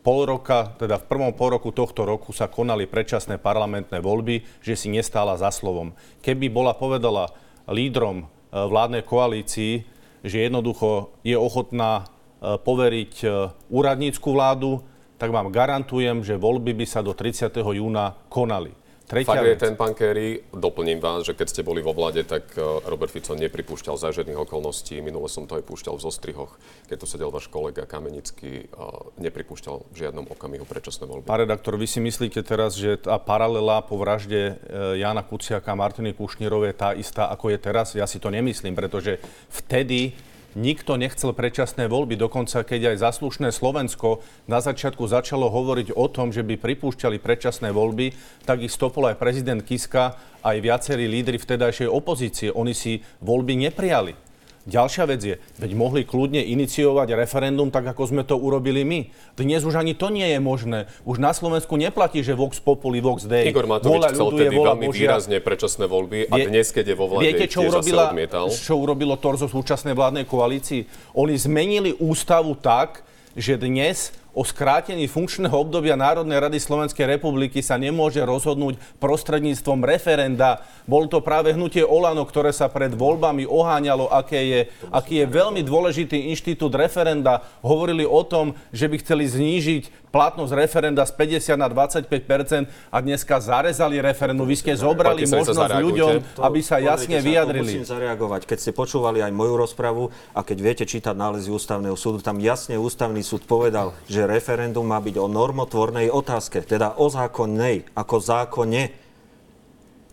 pol roka, teda v prvom pol roku tohto roku sa konali predčasné parlamentné voľby, že si nestála za slovom. Keby bola povedala lídrom e, vládnej koalícii, že jednoducho je ochotná e, poveriť e, úradnícku vládu, tak vám garantujem, že voľby by sa do 30. júna konali. Tretia Fakt je vec. ten, pán Kerry, doplním vás, že keď ste boli vo vláde, tak eh, Robert Fico nepripúšťal za žiadnych okolností. Minule som to aj púšťal v zostrihoch, keď tu sedel váš kolega Kamenický, eh, nepripúšťal v žiadnom okamihu predčasné voľby. Pán redaktor, vy si myslíte teraz, že tá paralela po vražde e, Jana Kuciaka a Martiny Kušnírovej je tá istá, ako je teraz? Ja si to nemyslím, pretože vtedy nikto nechcel predčasné voľby. Dokonca, keď aj zaslušné Slovensko na začiatku začalo hovoriť o tom, že by pripúšťali predčasné voľby, tak ich stopol aj prezident Kiska, aj viacerí lídry vtedajšej opozície. Oni si voľby neprijali. Ďalšia vec je, veď mohli kľudne iniciovať referendum tak, ako sme to urobili my. Dnes už ani to nie je možné. Už na Slovensku neplatí, že Vox Populi, Vox Dei. Igor Matovič chcel ľudu je tedy voľa veľmi Božia. výrazne predčasné voľby a dnes, keď je vo vláde, Viete, čo, urobila, čo urobilo Torzo súčasnej vládnej koalícii? Oni zmenili ústavu tak, že dnes o skrátení funkčného obdobia Národnej rady Slovenskej republiky sa nemôže rozhodnúť prostredníctvom referenda. Bol to práve hnutie Olano, ktoré sa pred voľbami oháňalo, aké je, aký je veľmi dôležitý inštitút referenda. Hovorili o tom, že by chceli znížiť platnosť referenda z 50 na 25% a dneska zarezali referendum. Vy ste zobrali Kyselec, možnosť ľuďom, To- aby sa jasne sa, vyjadrili. Musím zareagovať. Keď ste počúvali aj moju rozpravu a keď viete čítať nálezy ústavného súdu, tam jasne ústavný súd povedal, že referendum má byť o normotvornej otázke, teda o zákonnej, ako zákone.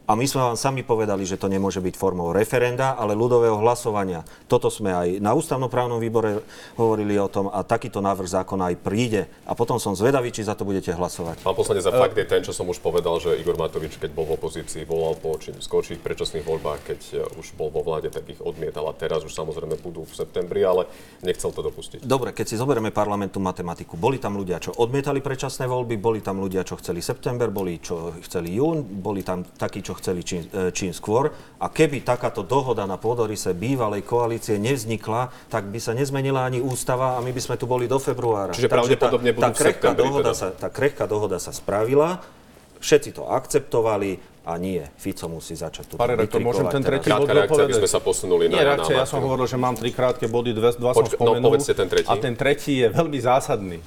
A my sme vám sami povedali, že to nemôže byť formou referenda, ale ľudového hlasovania. Toto sme aj na ústavnoprávnom výbore hovorili o tom a takýto návrh zákona aj príde. A potom som zvedavý, či za to budete hlasovať. Pán poslanec, a fakt je ten, čo som už povedal, že Igor Matovič, keď bol v opozícii, volal po či skočiť v predčasných voľbách, keď e, už bol vo vláde, tak ich odmietal a teraz už samozrejme budú v septembri, ale nechcel to dopustiť. Dobre, keď si zoberieme parlamentu matematiku, boli tam ľudia, čo odmietali predčasné voľby, boli tam ľudia, čo chceli september, boli čo chceli jún, boli tam takí, čo chceli čím, e, čím skôr. A keby takáto dohoda na pôdorise bývalej koalície nevznikla, tak by sa nezmenila ani ústava a my by sme tu boli do februára. Čiže Takže pravdepodobne tá, budú tá, krehká dohoda teda. sa, tá krehká dohoda sa spravila, všetci to akceptovali a nie, Fico musí začať tu Pán redaktor, môžem ten tretí bod Krátka reakcia, aby dopovedať? sme sa posunuli na, Nie, na radšej, ja som hovoril, že mám tri krátke body, dve, dva som Počka- no, spomenul. povedzte ten tretí. A ten tretí je veľmi zásadný.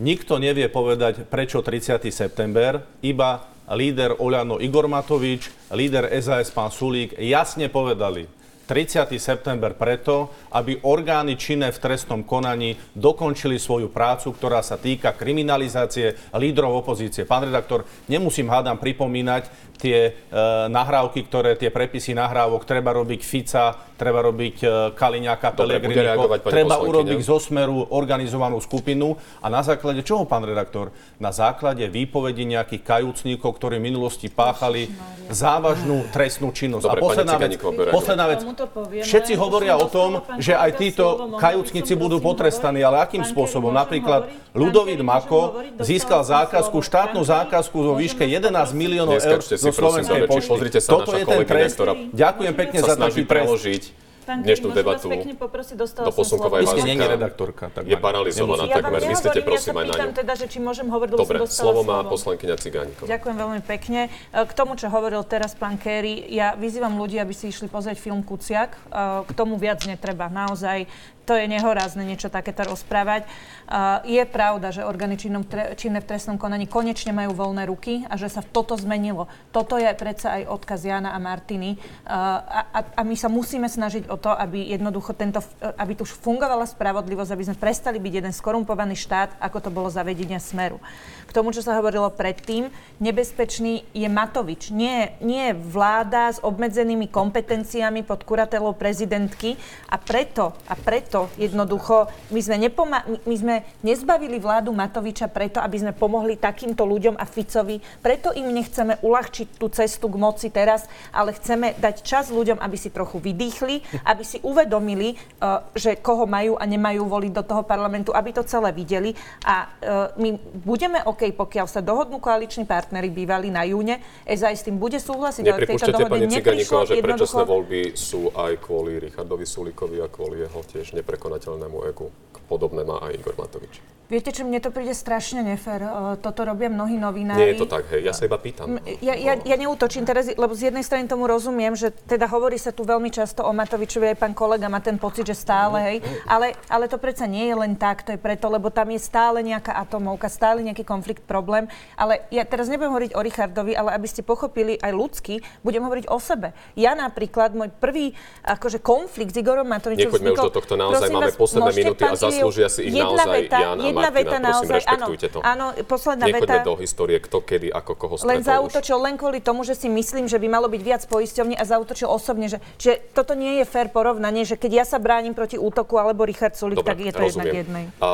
Nikto nevie povedať, prečo 30. september, iba líder Oľano Igor Matovič, líder SAS pán Sulík jasne povedali, 30. september preto, aby orgány činné v trestnom konaní dokončili svoju prácu, ktorá sa týka kriminalizácie lídrov opozície. Pán redaktor, nemusím hádam pripomínať tie e, nahrávky, ktoré, tie prepisy nahrávok, treba robiť Fica, treba robiť e, Kaliňáka, pani treba urobiť zo Smeru organizovanú skupinu a na základe čoho, pán redaktor? Na základe výpovedí nejakých kajúcníkov, ktorí v minulosti páchali závažnú trestnú činnosť. Dobre, a posledná vec, posledná vec, povieme. všetci hovoria o tom, že aj títo kajúcnici som, budú potrestaní, ale akým spôsobom? Napríklad môžem Mako získal zákazku, štátnu zákazku vo výške vás 11 poprosiť? miliónov eur si, zo Slovenskej pošty. Pozrite sa, Toto naša je ten kolegyňa, trest. ktorá Ďakujem pekne sa za snaží taký preložiť Pán dnešnú debatu pekne poprosiť, dostala do posunkovej. Vy redaktorka. Tak je paralizovaná, Ja takmer. Myslíte, nehovorím, prosím, ja aj na ňu. teda, že či môžem hovoriť, Dobre, slovo má slovo. poslankyňa Cigániková. Ďakujem veľmi pekne. E, K tomu, čo hovoril teraz pán Kerry, ja vyzývam ľudí, aby si išli pozrieť film Kuciak. E, K tomu viac netreba. Naozaj to je nehorázne niečo takéto rozprávať. E, Je pravda, že orgány činnom činné v trestnom konaní konečne majú voľné ruky a že sa toto zmenilo. Toto je predsa aj odkaz Jana a Martiny. E, A, a, a my sa musíme snažiť o to, aby jednoducho tento, aby tu už fungovala spravodlivosť, aby sme prestali byť jeden skorumpovaný štát, ako to bolo zavedenia Smeru. K tomu, čo sa hovorilo predtým, nebezpečný je Matovič. Nie, nie vláda s obmedzenými kompetenciami pod kuratelou prezidentky a preto, a preto preto jednoducho, my sme, nepoma- my- sme nezbavili vládu Matoviča preto, aby sme pomohli takýmto ľuďom a Ficovi. Preto im nechceme uľahčiť tú cestu k moci teraz, ale chceme dať čas ľuďom, aby si trochu vydýchli, aby si uvedomili, eh, že koho majú a nemajú voliť do toho parlamentu, aby to celé videli. A eh, my budeme OK, pokiaľ sa dohodnú koaliční partnery bývali na júne, SAS s tým bude súhlasiť, ale k tejto neprišlo. Že predčasné voľby sú aj kvôli Richardovi Sulíkovi a kvôli jeho tiež neprekonateľnému egu. Podobné má aj Igor Matovič. Viete, čo mne to príde strašne nefér. Eh, Toto robia mnohí novinári. Nie je to tak, hej, ja sa iba pýtam. Ja, ja, ja neútočím teraz, lebo z jednej strany tomu rozumiem, že teda hovorí sa tu veľmi často o Matovičovi, aj pán kolega má ten pocit, že stále, hej, ale, ale to predsa nie je len tak, to je preto, lebo tam je stále nejaká atomovka, stále nejaký konflikt, problém. Ale ja teraz nebudem hovoriť o Richardovi, ale aby ste pochopili aj ľudský, budem hovoriť o sebe. Ja napríklad, môj prvý akože konflikt s Igorom Matovičom Nechoďme už vznikol- do tohto, naozaj máme vás, posledné minúty a zaslúžia si ich naozaj veta, Jan a Martina, veta naozaj, áno, to. áno, posledná Nechoďme veta. do histórie, kto kedy, ako koho stretol Len už. zautočil len kvôli tomu, že si myslím, že by malo byť viac poisťovní a zautočil osobne, že, že toto nie je fér porovnanie, že keď ja sa bránim proti útoku alebo Richard Sulik, tak je to jednak jednej. A,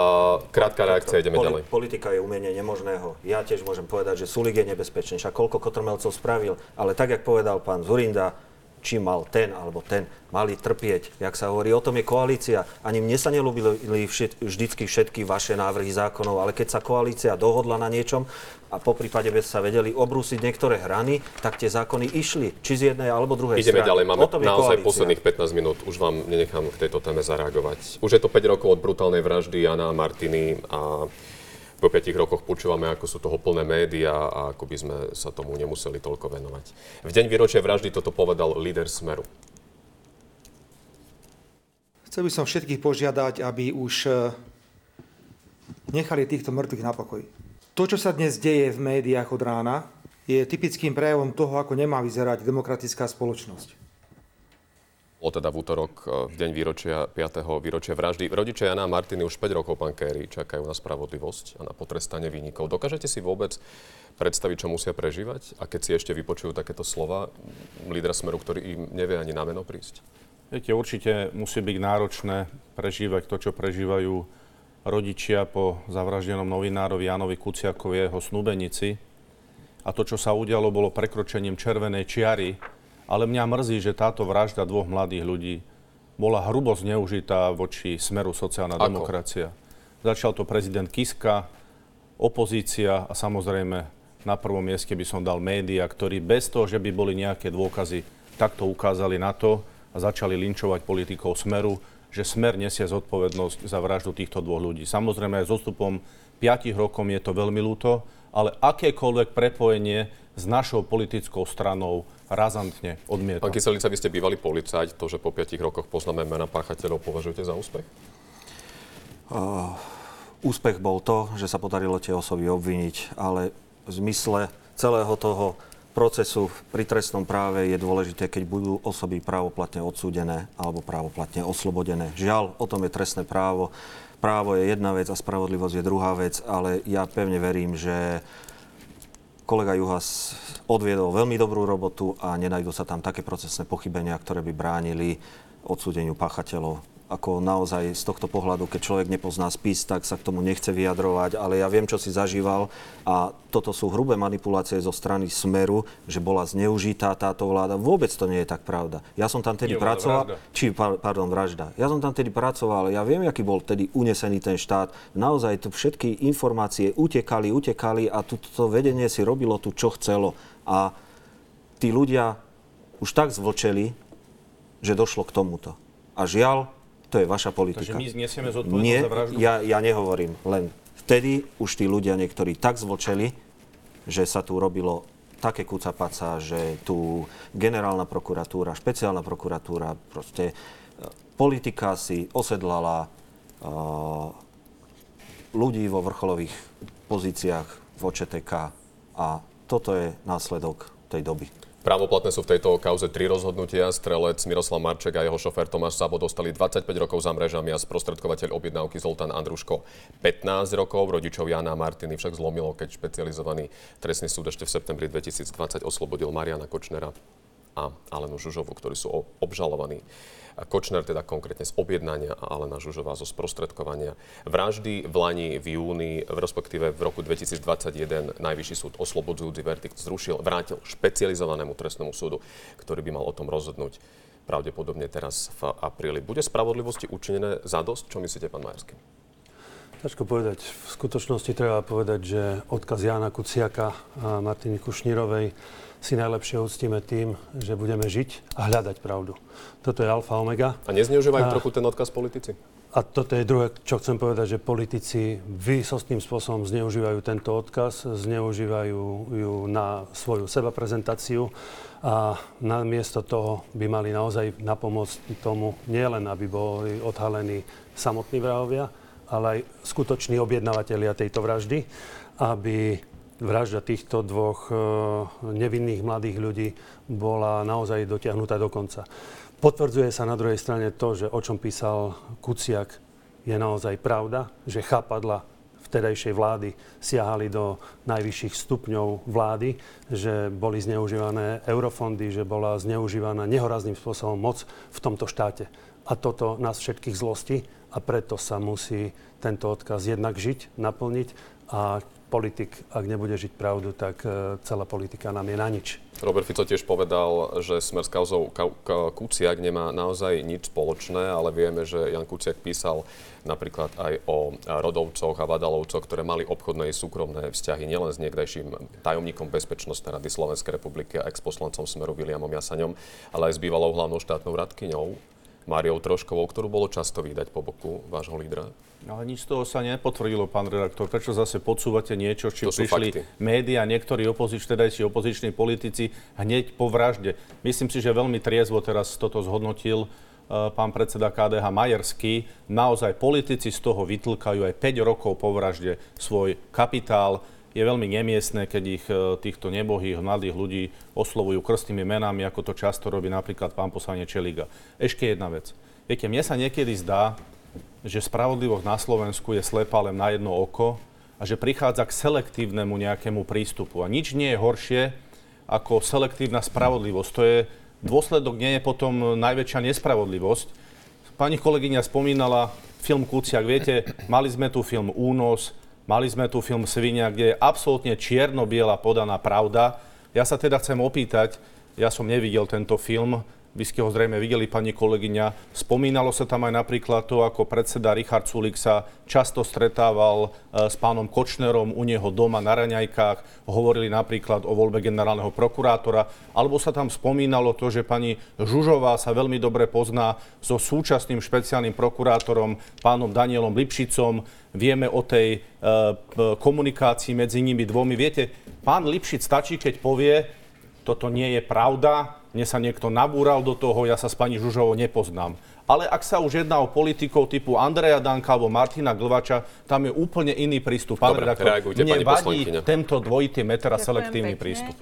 krátka reakcia, ideme Poli- ďalej. Politika je umenie nemožného. Ja tiež môžem povedať, že Sulik je nebezpečný. Však koľko kotrmelcov spravil. Ale tak, jak povedal pán Zurinda, či mal ten alebo ten, mali trpieť. Jak sa hovorí, o tom je koalícia. Ani mne sa nelúbili všet, vždycky všetky vaše návrhy zákonov, ale keď sa koalícia dohodla na niečom a po prípade by sa vedeli obrúsiť niektoré hrany, tak tie zákony išli. Či z jednej alebo druhej Ideme strany. ďalej, máme O tom je naozaj koalícia. posledných 15 minút. Už vám nenechám k tejto téme zareagovať. Už je to 5 rokov od brutálnej vraždy Jana a Martiny a po 5 rokoch počúvame, ako sú toho plné médiá a ako by sme sa tomu nemuseli toľko venovať. V deň výročia vraždy toto povedal líder Smeru. Chcel by som všetkých požiadať, aby už e, nechali týchto mŕtvych na pokoji. To, čo sa dnes deje v médiách od rána, je typickým prejavom toho, ako nemá vyzerať demokratická spoločnosť. Bolo teda v útorok, e, v deň výročia, 5. výročia vraždy. Rodičia Jana a Martiny už 5 rokov, pán Kerry, čakajú na spravodlivosť a na potrestanie výnikov. Dokážete si vôbec predstaviť, čo musia prežívať? A keď si ešte vypočujú takéto slova lídra Smeru, ktorý im nevie ani na meno prísť? Viete, určite musí byť náročné prežívať to, čo prežívajú rodičia po zavraždenom novinárovi Janovi Kuciakovi a jeho snúbenici. A to, čo sa udialo, bolo prekročením červenej čiary. Ale mňa mrzí, že táto vražda dvoch mladých ľudí bola hrubo zneužitá voči smeru sociálna Ako? demokracia. Začal to prezident Kiska, opozícia a samozrejme na prvom mieste by som dal média, ktorí bez toho, že by boli nejaké dôkazy, takto ukázali na to a začali linčovať politikov Smeru, že Smer nesie zodpovednosť za vraždu týchto dvoch ľudí. Samozrejme aj s odstupom 5 rokov je to veľmi ľúto, ale akékoľvek prepojenie s našou politickou stranou razantne odmietam. Pán Kyselica, vy ste bývalý policajt. To, že po 5 rokoch poznáme mena páchateľov, považujete za úspech? Úspech bol to, že sa podarilo tie osoby obviniť, ale v zmysle celého toho procesu pri trestnom práve je dôležité, keď budú osoby právoplatne odsúdené alebo právoplatne oslobodené. Žiaľ, o tom je trestné právo. Právo je jedna vec a spravodlivosť je druhá vec, ale ja pevne verím, že kolega Juhas odviedol veľmi dobrú robotu a nenajdu sa tam také procesné pochybenia, ktoré by bránili odsúdeniu páchateľov. Ako naozaj z tohto pohľadu, keď človek nepozná spis, tak sa k tomu nechce vyjadrovať, ale ja viem, čo si zažíval a toto sú hrubé manipulácie zo strany Smeru, že bola zneužitá táto vláda. Vôbec to nie je tak pravda. Ja som tam tedy pracoval, vražda. či, pa- pardon, vražda. Ja som tam tedy pracoval, ja viem, aký bol tedy unesený ten štát. Naozaj tu všetky informácie utekali, utekali a tu to vedenie si robilo tu, čo chcelo. A tí ľudia už tak zvlčeli, že došlo k tomuto. A žiaľ, to je vaša politika. Takže my znesieme zodpovednosť Nie, za vraždu? ja, ja nehovorím. Len vtedy už tí ľudia niektorí tak zvlčeli, že sa tu robilo také kucapaca, že tu generálna prokuratúra, špeciálna prokuratúra, proste e, politika si osedlala uh, ľudí vo vrcholových pozíciách v OČTK a toto je následok tej doby. Právoplatné sú v tejto kauze tri rozhodnutia. Strelec Miroslav Marček a jeho šofér Tomáš Sabo dostali 25 rokov za mrežami a sprostredkovateľ objednávky Zoltán Andruško 15 rokov. Rodičov Jana Martiny však zlomilo, keď špecializovaný trestný súd ešte v septembri 2020 oslobodil Mariana Kočnera a Alenu Žužovu, ktorí sú obžalovaní. Kočner teda konkrétne z objednania a Alena Žužová zo sprostredkovania. Vraždy v Lani v júni, v respektíve v roku 2021 Najvyšší súd oslobodzujúci verdikt zrušil, vrátil špecializovanému trestnému súdu, ktorý by mal o tom rozhodnúť pravdepodobne teraz v apríli. Bude spravodlivosti učinené za dosť? Čo myslíte, pán Majerský? Ťažko povedať. V skutočnosti treba povedať, že odkaz Jána Kuciaka a Martiny Kušnírovej si najlepšie uctíme tým, že budeme žiť a hľadať pravdu. Toto je alfa omega. A nezneužívajú a... trochu ten odkaz politici? A toto je druhé, čo chcem povedať, že politici výsostným spôsobom zneužívajú tento odkaz, zneužívajú ju na svoju seba prezentáciu a namiesto toho by mali naozaj napomôcť tomu nielen, aby boli odhalení samotní vrahovia, ale aj skutoční objednávateľia tejto vraždy, aby vražda týchto dvoch e, nevinných mladých ľudí bola naozaj dotiahnutá do konca. Potvrdzuje sa na druhej strane to, že o čom písal Kuciak je naozaj pravda, že chápadla vtedajšej vlády siahali do najvyšších stupňov vlády, že boli zneužívané eurofondy, že bola zneužívaná nehorazným spôsobom moc v tomto štáte. A toto nás všetkých zlosti a preto sa musí tento odkaz jednak žiť, naplniť a politik, ak nebude žiť pravdu, tak e, celá politika nám je na nič. Robert Fico tiež povedal, že smer s kauzou Kuciak nemá naozaj nič spoločné, ale vieme, že Jan Kuciak písal napríklad aj o Rodovcoch a Vadalovcoch, ktoré mali obchodné i súkromné vzťahy nielen s niekdajším tajomníkom Bezpečnostnej rady Slovenskej republiky a exposlancom Smeru Williamom Jasaňom, ale aj s bývalou hlavnou štátnou radkyňou Máriou Troškovou, ktorú bolo často vydať po boku vášho lídra? Ale nič z toho sa nepotvrdilo, pán redaktor. Prečo zase podsúvate niečo, čím prišli fakty. médiá, niektorí opozič, tedajší opoziční politici hneď po vražde? Myslím si, že veľmi triezvo teraz toto zhodnotil uh, pán predseda KDH Majerský. Naozaj politici z toho vytlkajú aj 5 rokov po vražde svoj kapitál je veľmi nemiestné, keď ich e, týchto nebohých mladých ľudí oslovujú krstnými menami, ako to často robí napríklad pán poslanec Čeliga. Ešte jedna vec. Viete, mne sa niekedy zdá, že spravodlivosť na Slovensku je slepá len na jedno oko a že prichádza k selektívnemu nejakému prístupu. A nič nie je horšie ako selektívna spravodlivosť. To je dôsledok, nie je potom najväčšia nespravodlivosť. Pani kolegyňa spomínala film Kuciak. Viete, mali sme tu film Únos, Mali sme tu film Svinia, kde je absolútne čierno-biela podaná pravda. Ja sa teda chcem opýtať, ja som nevidel tento film, vy ste ho zrejme videli, pani kolegyňa. Spomínalo sa tam aj napríklad to, ako predseda Richard Sulik sa často stretával e, s pánom Kočnerom u neho doma na raňajkách. Hovorili napríklad o voľbe generálneho prokurátora. Alebo sa tam spomínalo to, že pani Žužová sa veľmi dobre pozná so súčasným špeciálnym prokurátorom, pánom Danielom Lipšicom. Vieme o tej e, komunikácii medzi nimi dvomi. Viete, pán Lipšic stačí, keď povie, toto nie je pravda, mne sa niekto nabúral do toho, ja sa s pani Žužovou nepoznám. Ale ak sa už jedná o politikov typu Andreja Danka alebo Martina Glvača, tam je úplne iný prístup. Dobre, reagujte, mne vadí tento dvojitý meter a selektívny pekne. prístup.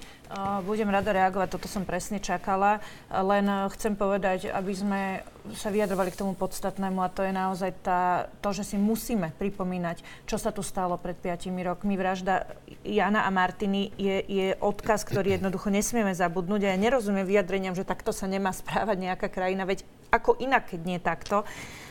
Budem rada reagovať, toto som presne čakala. Len e, chcem povedať, aby sme sa vyjadrovali k tomu podstatnému a to je naozaj tá, to, že si musíme pripomínať, čo sa tu stalo pred 5 rokmi. Vražda Jana a Martiny je, je odkaz, ktorý jednoducho nesmieme zabudnúť a ja nerozumiem vyjadreniam, že takto sa nemá správať nejaká krajina, veď ako inak, keď nie takto.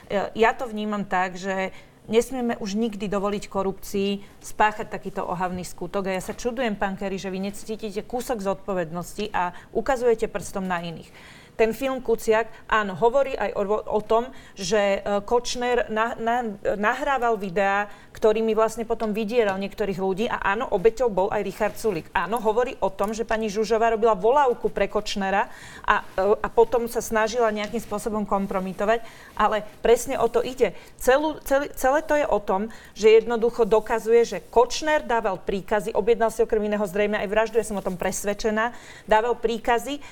E, ja to vnímam tak, že nesmieme už nikdy dovoliť korupcii spáchať takýto ohavný skutok. A ja sa čudujem, pán Kerry, že vy necítite kúsok zodpovednosti a ukazujete prstom na iných ten film Kuciak, áno, hovorí aj o, o tom, že e, Kočner na, na, nahrával videá, ktorými vlastne potom vydieral niektorých ľudí a áno, obeťou bol aj Richard Sulik. Áno, hovorí o tom, že pani Žužová robila volávku pre Kočnera a, e, a potom sa snažila nejakým spôsobom kompromitovať, ale presne o to ide. Celú, celý, celé to je o tom, že jednoducho dokazuje, že Kočner dával príkazy, objednal si okrem iného zrejme aj vraždu, ja som o tom presvedčená, dával príkazy, e,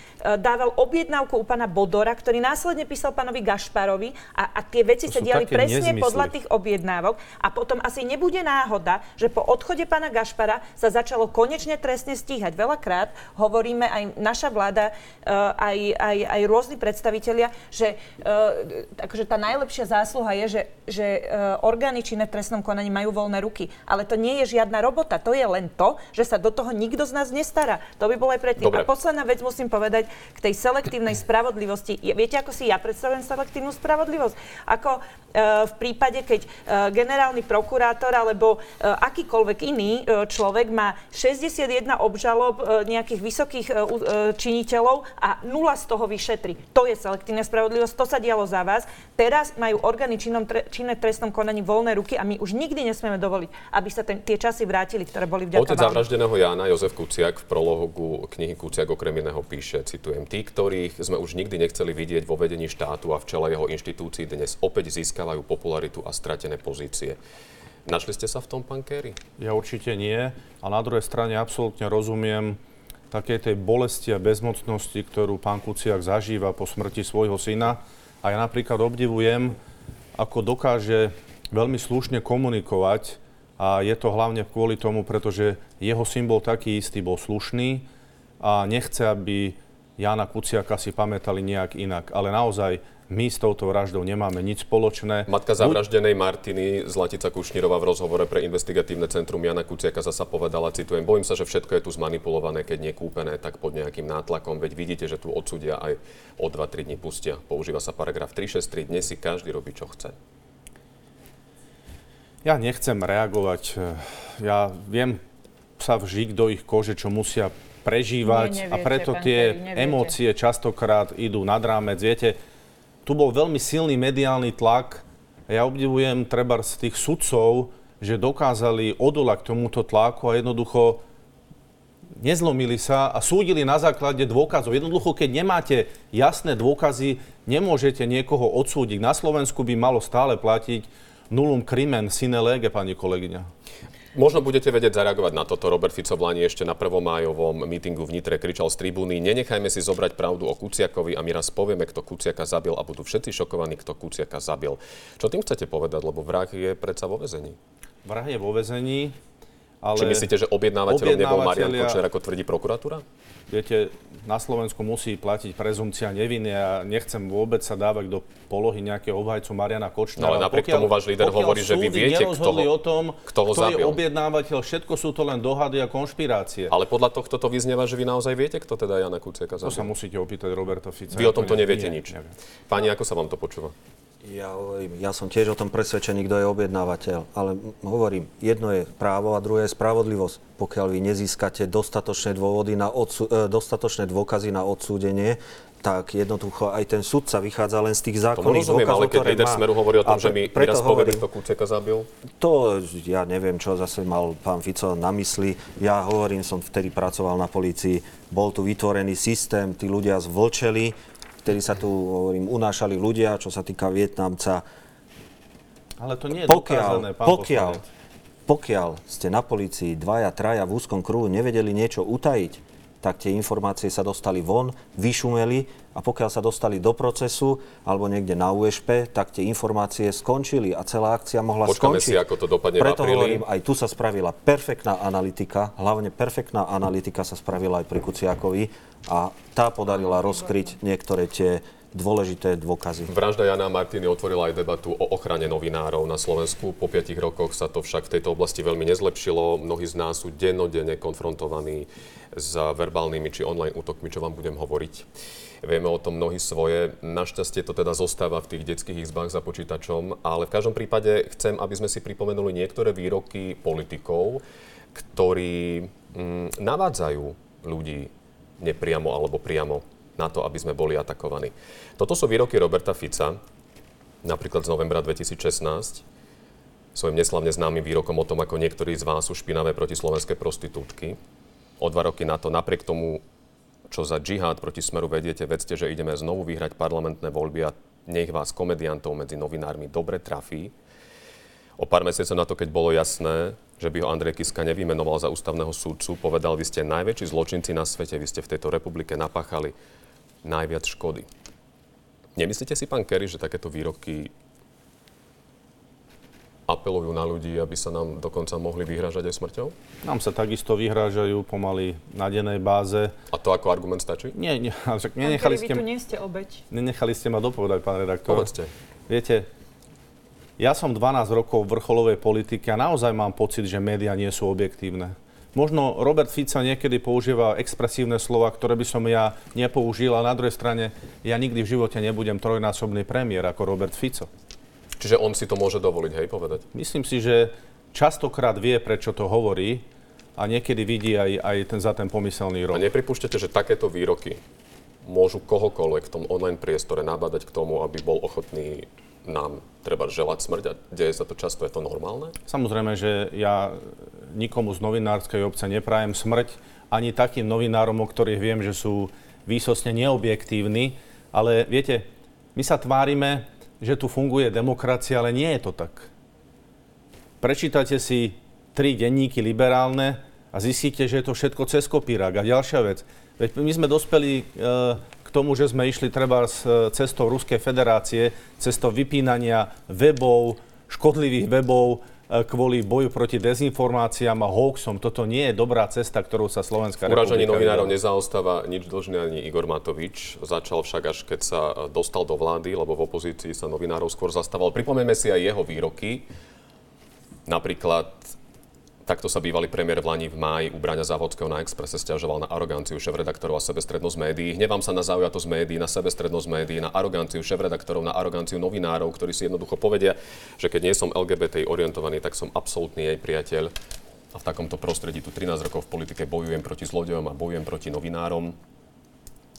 dával objednávku u pána Bodora, ktorý následne písal pánovi Gašparovi a, a tie veci To sa diali presne nezmysly. podľa tých objednávok a potom asi nebude náhoda, že po odchode pána Gašpara sa začalo konečne trestne stíhať. Veľakrát hovoríme aj naša vláda, eh, aj, aj, aj rôzni predstavitelia, že eh, akože tá najlepšia zásluha je, že, že eh, orgány činné v trestnom konaní majú voľné ruky. Ale to nie je žiadna robota. To je len to, že sa do toho nikto z nás nestará. To by bolo aj predtým. Dobre. A posledná vec musím povedať k tej selektívnej spravodlivosti. Viete, ako si ja predstavujem selektívnu spravodlivosť? Ako e, v prípade, keď e, generálny prokurátor alebo e, akýkoľvek iný človek má 61 obžalob nejakých vysokých činiteľov a nula z toho vyšetri. To je selektívna spravodlivosť, to sa dialo za vás. Teraz majú orgány činnom, tre, činné trestnom konaní voľné ruky a my už nikdy nesmieme dovoliť, aby sa ten, tie časy vrátili, ktoré boli vďaka Otec vám. zavraždeného Jána, Jozef Kuciak, v prologu knihy Kuciak okrem iného píše, citujem, tí, ktorých sme už nikdy nechceli vidieť vo vedení štátu a v čele jeho inštitúcií dnes opäť získavajú popularitu a stratené pozície. Našli ste sa v tom, pán Kerry? Ja určite nie. A na druhej strane absolútne rozumiem takej tej bolesti a bezmocnosti, ktorú pán Kuciak zažíva po smrti svojho syna. A ja napríklad obdivujem, ako dokáže veľmi slušne komunikovať a je to hlavne kvôli tomu, pretože jeho syn bol taký istý, bol slušný a nechce, aby Jana Kuciaka si pamätali nejak inak. Ale naozaj my s touto vraždou nemáme nič spoločné. Matka zavraždenej Martiny Zlatica Kušnírová v rozhovore pre investigatívne centrum Jana Kuciaka zasa povedala, citujem, bojím sa, že všetko je tu zmanipulované, keď nie kúpené, tak pod nejakým nátlakom. Veď vidíte, že tu odsudia aj o 2-3 dní pustia. Používa sa paragraf 363, dnes si každý robí, čo chce. Ja nechcem reagovať. Ja viem sa vžiť do ich kože, čo musia prežívať Nie, a neviete, preto pán tie neviete. emócie častokrát idú nad rámec. Viete, tu bol veľmi silný mediálny tlak. Ja obdivujem treba z tých sudcov, že dokázali odolať tomuto tlaku a jednoducho nezlomili sa a súdili na základe dôkazov. Jednoducho, keď nemáte jasné dôkazy, nemôžete niekoho odsúdiť. Na Slovensku by malo stále platiť nulum crimen sine lege, pani kolegyňa. Možno budete vedieť zareagovať na toto. Robert Fico v Lani ešte na 1. májovom mítingu v Nitre kričal z tribúny Nenechajme si zobrať pravdu o Kuciakovi a my raz povieme, kto Kuciaka zabil a budú všetci šokovaní, kto Kuciaka zabil. Čo tým chcete povedať, lebo vrah je predsa vo vezení? Vrah je vo vezení, ale... Či myslíte, že objednávateľom nebol Marian Kočner, ako tvrdí prokuratúra? Viete, na Slovensku musí platiť prezumcia neviny a nechcem vôbec sa dávať do polohy nejakého obhajcu Mariana Kočnera. No ale napriek tomu váš líder pokiaľ hovorí, že vy viete, kto ho- o tom, kto ho kto je zabil. objednávateľ, všetko sú to len dohady a konšpirácie. Ale podľa tohto to vyznieva, že vy naozaj viete, kto teda Jana Kuciaka To sa zabil. musíte opýtať Roberta Fica. Vy o tomto ne- neviete nie, nič. neviem. Páni, ako sa vám to počúva? Ja, hovorím, ja som tiež o tom presvedčený, kto je objednávateľ, ale hovorím, jedno je právo a druhé je spravodlivosť. Pokiaľ vy nezískate dostatočné, dôvody na odsú, e, dostatočné dôkazy na odsúdenie, tak jednoducho aj ten sudca vychádza len z tých zákonných dôkazov, ktoré líder má. Smeru hovorí o tom, že pre- my preto raz hovorím, kto Kuciaka zabil, To ja neviem, čo zase mal pán Fico na mysli. Ja hovorím, som vtedy pracoval na polícii, bol tu vytvorený systém, tí ľudia zvlčeli, vtedy sa tu, hovorím, unášali ľudia, čo sa týka Vietnamca. Ale to nie je Pokiaľ, dokázané, pán pokiaľ, poslanec. pokiaľ ste na polícii dvaja, traja v úzkom kruhu nevedeli niečo utajiť, tak tie informácie sa dostali von, vyšumeli a pokiaľ sa dostali do procesu alebo niekde na USP, tak tie informácie skončili a celá akcia mohla Počkáme skončiť. si, ako to dopadne v Preto apríli. hovorím, aj tu sa spravila perfektná analytika, hlavne perfektná analytika sa spravila aj pri Kuciakovi a tá podarila rozkryť niektoré tie dôležité dôkazy. Vražda Jana Martiny otvorila aj debatu o ochrane novinárov na Slovensku. Po piatich rokoch sa to však v tejto oblasti veľmi nezlepšilo. Mnohí z nás sú dennodenne konfrontovaní s verbálnymi či online útokmi, čo vám budem hovoriť. Vieme o tom mnohí svoje. Našťastie to teda zostáva v tých detských izbách za počítačom, ale v každom prípade chcem, aby sme si pripomenuli niektoré výroky politikov, ktorí mm, navádzajú ľudí nepriamo alebo priamo na to, aby sme boli atakovaní. Toto sú výroky Roberta Fica, napríklad z novembra 2016, svojim neslavne známym výrokom o tom, ako niektorí z vás sú špinavé proti slovenskej prostitútky. O dva roky na to, napriek tomu, čo za džihad proti smeru vediete, vedzte, že ideme znovu vyhrať parlamentné voľby a nech vás komediantov medzi novinármi dobre trafí. O pár mesiacov na to, keď bolo jasné, že by ho Andrej Kiska nevymenoval za ústavného súdcu, povedal, vy ste najväčší zločinci na svete, vy ste v tejto republike napáchali najviac škody. Nemyslíte si, pán Kerry, že takéto výroky apelujú na ľudí, aby sa nám dokonca mohli vyhrážať aj smrťou? Nám sa takisto vyhrážajú pomaly na dennej báze. A to ako argument stačí? Nie, nie, však nenechali ste, vy tu nie ste obeď. nenechali ste ma dopovedať, pán redaktor. Povedzte. Viete, ja som 12 rokov v vrcholovej politike a naozaj mám pocit, že médiá nie sú objektívne. Možno Robert Fica niekedy používa expresívne slova, ktoré by som ja nepoužil, a na druhej strane ja nikdy v živote nebudem trojnásobný premiér ako Robert Fico. Čiže on si to môže dovoliť, hej, povedať? Myslím si, že častokrát vie, prečo to hovorí a niekedy vidí aj, aj ten, za ten pomyselný A rok. nepripúšťate, že takéto výroky môžu kohokoľvek v tom online priestore nabádať k tomu, aby bol ochotný nám treba želať smrť a deje sa to často, je to normálne? Samozrejme, že ja nikomu z novinárskej obce neprajem smrť, ani takým novinárom, o ktorých viem, že sú výsostne neobjektívni, ale viete, my sa tvárime, že tu funguje demokracia, ale nie je to tak. Prečítate si tri denníky liberálne a zistíte, že je to všetko cez kopírák. A ďalšia vec, veď my sme dospeli e, k tomu, že sme išli treba e, cestou Ruskej federácie, cestou vypínania webov, škodlivých webov, kvôli boju proti dezinformáciám a hoaxom. Toto nie je dobrá cesta, ktorou sa Slovenská Uražanie republika novinárov vydala. nezaostáva nič dlžný ani Igor Matovič. Začal však až keď sa dostal do vlády, lebo v opozícii sa novinárov skôr zastával. Pripomeňme si aj jeho výroky. Napríklad takto sa bývalý premiér v Lani v máji u Braňa Závodského na Expresse stiažoval na aroganciu šéf-redaktorov a sebestrednosť médií. Hnevám sa na zaujatosť médií, na sebestrednosť médií, na aroganciu šéf-redaktorov, na aroganciu novinárov, ktorí si jednoducho povedia, že keď nie som LGBT orientovaný, tak som absolútny jej priateľ. A v takomto prostredí tu 13 rokov v politike bojujem proti zlodejom a bojujem proti novinárom.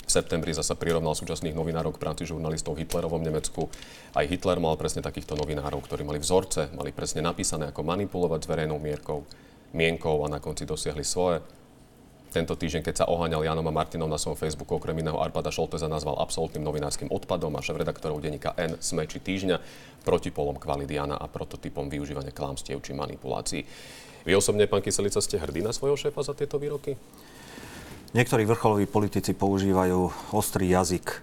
V septembri zasa prirovnal súčasných novinárov k práci žurnalistov v Hitlerovom Nemecku. Aj Hitler mal presne takýchto novinárov, ktorí mali vzorce, mali presne napísané, ako manipulovať s verejnou mierkou, mienkou a na konci dosiahli svoje. Tento týždeň, keď sa oháňal Janom a Martinom na svojom Facebooku, okrem iného Arpada Šolteza nazval absolútnym novinárskym odpadom a šéf-redaktorov denníka N, SME či Týždňa protipolom kvalit Jana a prototypom využívania klámstiev či manipulácií. Vy osobne, pán Kyselica, ste hrdý na svojho šéfa za tieto výroky? Niektorí vrcholoví politici používajú ostrý jazyk.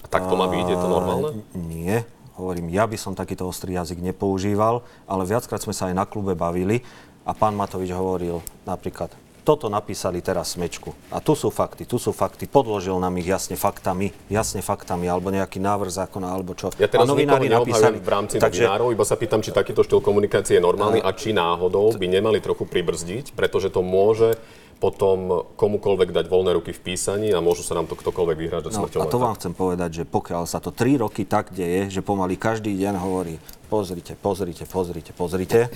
A tak to má byť? Je to normálne? A, Nie. Hovorím, ja by som takýto ostrý jazyk nepoužíval, ale viackrát sme sa aj na klube bavili a pán Matovič hovoril napríklad, toto napísali teraz smečku. A tu sú fakty, tu sú fakty. Podložil nám ich jasne faktami, jasne faktami, alebo nejaký návrh zákona, alebo čo. Ja teraz a nikoho neobhajujem v rámci takže, novinárov, iba sa pýtam, či takýto štýl komunikácie je normálny a či náhodou by nemali trochu pribrzdiť, pretože to môže potom komukoľvek dať voľné ruky v písaní a môžu sa nám to ktokoľvek vyhrážať No, smrťou. a to vám chcem povedať, že pokiaľ sa to 3 roky tak deje, že pomaly každý deň hovorí pozrite, pozrite, pozrite, pozrite,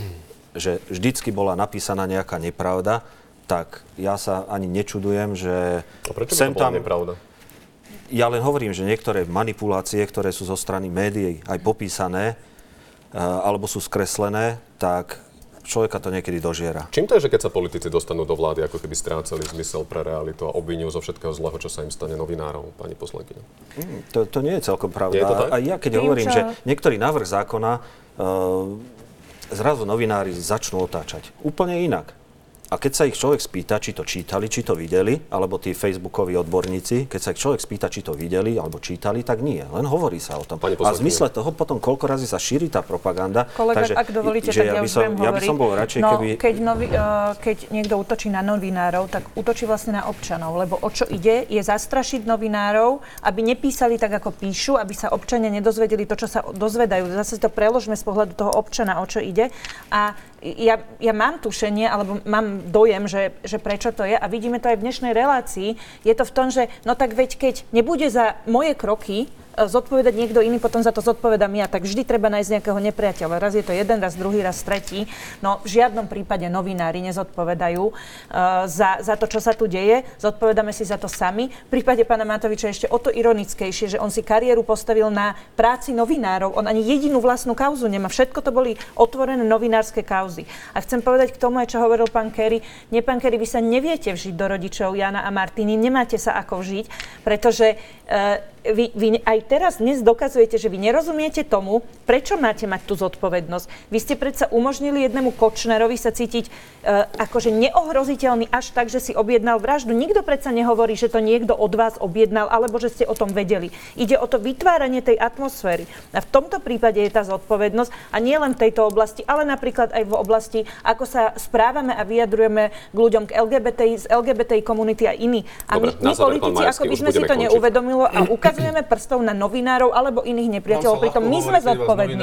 že vždycky bola napísaná nejaká nepravda, tak ja sa ani nečudujem, že A prečo sem tam... nepravda? Ja len hovorím, že niektoré manipulácie, ktoré sú zo strany médií aj popísané, eh, alebo sú skreslené, tak človeka to niekedy dožiera. Čím to je, že keď sa politici dostanú do vlády, ako keby strácali zmysel pre realitu a obvinujú zo všetkého zlého, čo sa im stane novinárov, pani poslankyňa? To, to nie je celkom pravda. Je to tak? A ja keď Tým, hovorím, čo- že niektorý návrh zákona uh, zrazu novinári začnú otáčať. Úplne inak. A keď sa ich človek spýta, či to čítali, či to videli, alebo tí facebookoví odborníci, keď sa ich človek spýta, či to videli alebo čítali, tak nie. Len hovorí sa o tom. Pani A v zmysle toho potom koľko razy sa šíri tá propaganda. Kolega, takže, ak dovolíte, že tak ja, by som, ja by som bol radšej, no, keby... keď, novi, uh, keď niekto útočí na novinárov, tak útočí vlastne na občanov, lebo o čo ide, je zastrašiť novinárov, aby nepísali tak, ako píšu, aby sa občania nedozvedeli to, čo sa dozvedajú. Zase to preložme z pohľadu toho občana, o čo ide. A ja, ja mám tušenie, alebo mám dojem, že, že prečo to je a vidíme to aj v dnešnej relácii. Je to v tom, že no tak veď keď nebude za moje kroky zodpovedať niekto iný, potom za to zodpovedám ja. Tak vždy treba nájsť nejakého nepriateľa. Raz je to jeden, raz druhý, raz tretí. No v žiadnom prípade novinári nezodpovedajú uh, za, za to, čo sa tu deje. Zodpovedáme si za to sami. V prípade pána Matoviča ešte o to ironickejšie, že on si kariéru postavil na práci novinárov. On ani jedinú vlastnú kauzu nemá. Všetko to boli otvorené novinárske kauzy. A chcem povedať k tomu, aj čo hovoril pán Kerry. Nie, pán Kerry, vy sa neviete vžiť do rodičov Jana a Martiny, nemáte sa ako vžiť, pretože e, vy, vy aj teraz dnes dokazujete, že vy nerozumiete tomu, prečo máte mať tú zodpovednosť. Vy ste predsa umožnili jednému Kočnerovi sa cítiť e, akože neohroziteľný až tak, že si objednal vraždu. Nikto predsa nehovorí, že to niekto od vás objednal, alebo že ste o tom vedeli. Ide o to vytváranie tej atmosféry. A v tomto prípade je tá zodpovednosť a nie len v tejto oblasti, ale napríklad aj v oblasti, ako sa správame a vyjadrujeme k ľuďom, k LGBTI, z LGBTI komunity a iní. A Dobre, my, my politici, ako by sme si to končiť. Neuvedomilo a ukazujeme prstov na novinárov alebo iných nepriateľov. Pritom my sme zodpovední.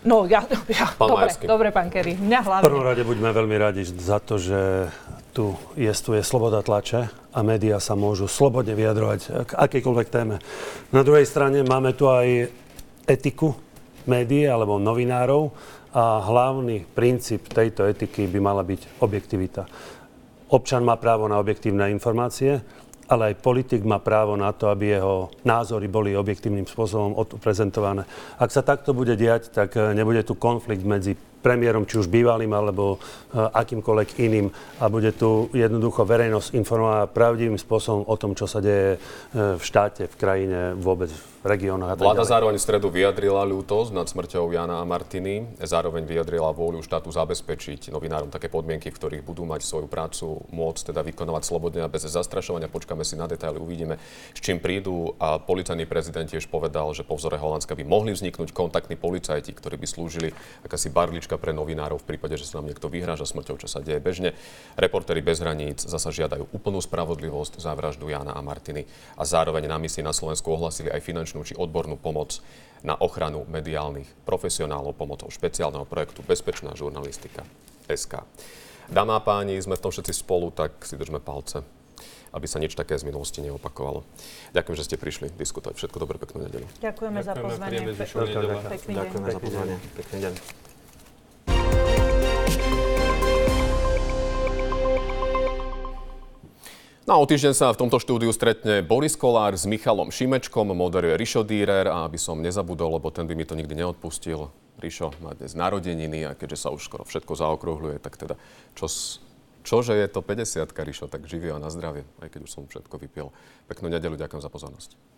No, ja, ja Pán dobre, dobre, pán Kerry, mňa V hlavne. prvom rade buďme veľmi radi za to, že tu jestuje sloboda tlače a médiá sa môžu slobodne vyjadrovať k akejkoľvek téme. Na druhej strane máme tu aj etiku médií alebo novinárov a hlavný princíp tejto etiky by mala byť objektivita. Občan má právo na objektívne informácie, ale aj politik má právo na to, aby jeho názory boli objektívnym spôsobom odprezentované. Ak sa takto bude diať, tak eh, nebude tu konflikt medzi premiérom, či už bývalým, alebo eh, akýmkoľvek iným. A bude tu jednoducho verejnosť informovaná pravdivým spôsobom o tom, čo sa deje eh, v štáte, v krajine, vôbec v regiónoch Vláda ďalej. zároveň v stredu vyjadrila ľútosť nad smrťou Jana a Martiny. Zároveň vyjadrila vôľu štátu zabezpečiť novinárom také podmienky, v ktorých budú mať svoju prácu môcť teda vykonovať slobodne a bez zastrašovania. Počkáme si na detaily, uvidíme, s čím prídu. A policajný prezident tiež povedal, že po vzore Holandska by mohli vzniknúť kontaktní policajti, ktorí by slúžili akási barlička pre novinárov v prípade, že sa nám niekto vyhráža smrťou, čo sa deje bežne. Reportéri bez hraníc zasa žiadajú úplnú spravodlivosť za vraždu Jana a Martiny a zároveň na misii na Slovensku ohlasili aj finančnú či odbornú pomoc na ochranu mediálnych profesionálov pomocou špeciálneho projektu Bezpečná žurnalistika SK. Dámy a páni, sme v tom všetci spolu, tak si držme palce, aby sa nič také z minulosti neopakovalo. Ďakujem, že ste prišli diskutovať. Všetko dobré, peknú nedelu. Ďakujeme za Ďakujeme, pozvanie. zvyšok nedele. Pekný deň. Ďakujeme za pozvanie. Pekný deň. No a o týždeň sa v tomto štúdiu stretne Boris Kolár s Michalom Šimečkom, moderuje Rišo Dýrer a aby som nezabudol, lebo ten by mi to nikdy neodpustil. Rišo má dnes narodeniny a keďže sa už skoro všetko zaokrúhľuje, tak teda čo, čože je to 50 Rišo, tak živio a na zdravie, aj keď už som všetko vypiel. Peknú nedelu, ďakujem za pozornosť.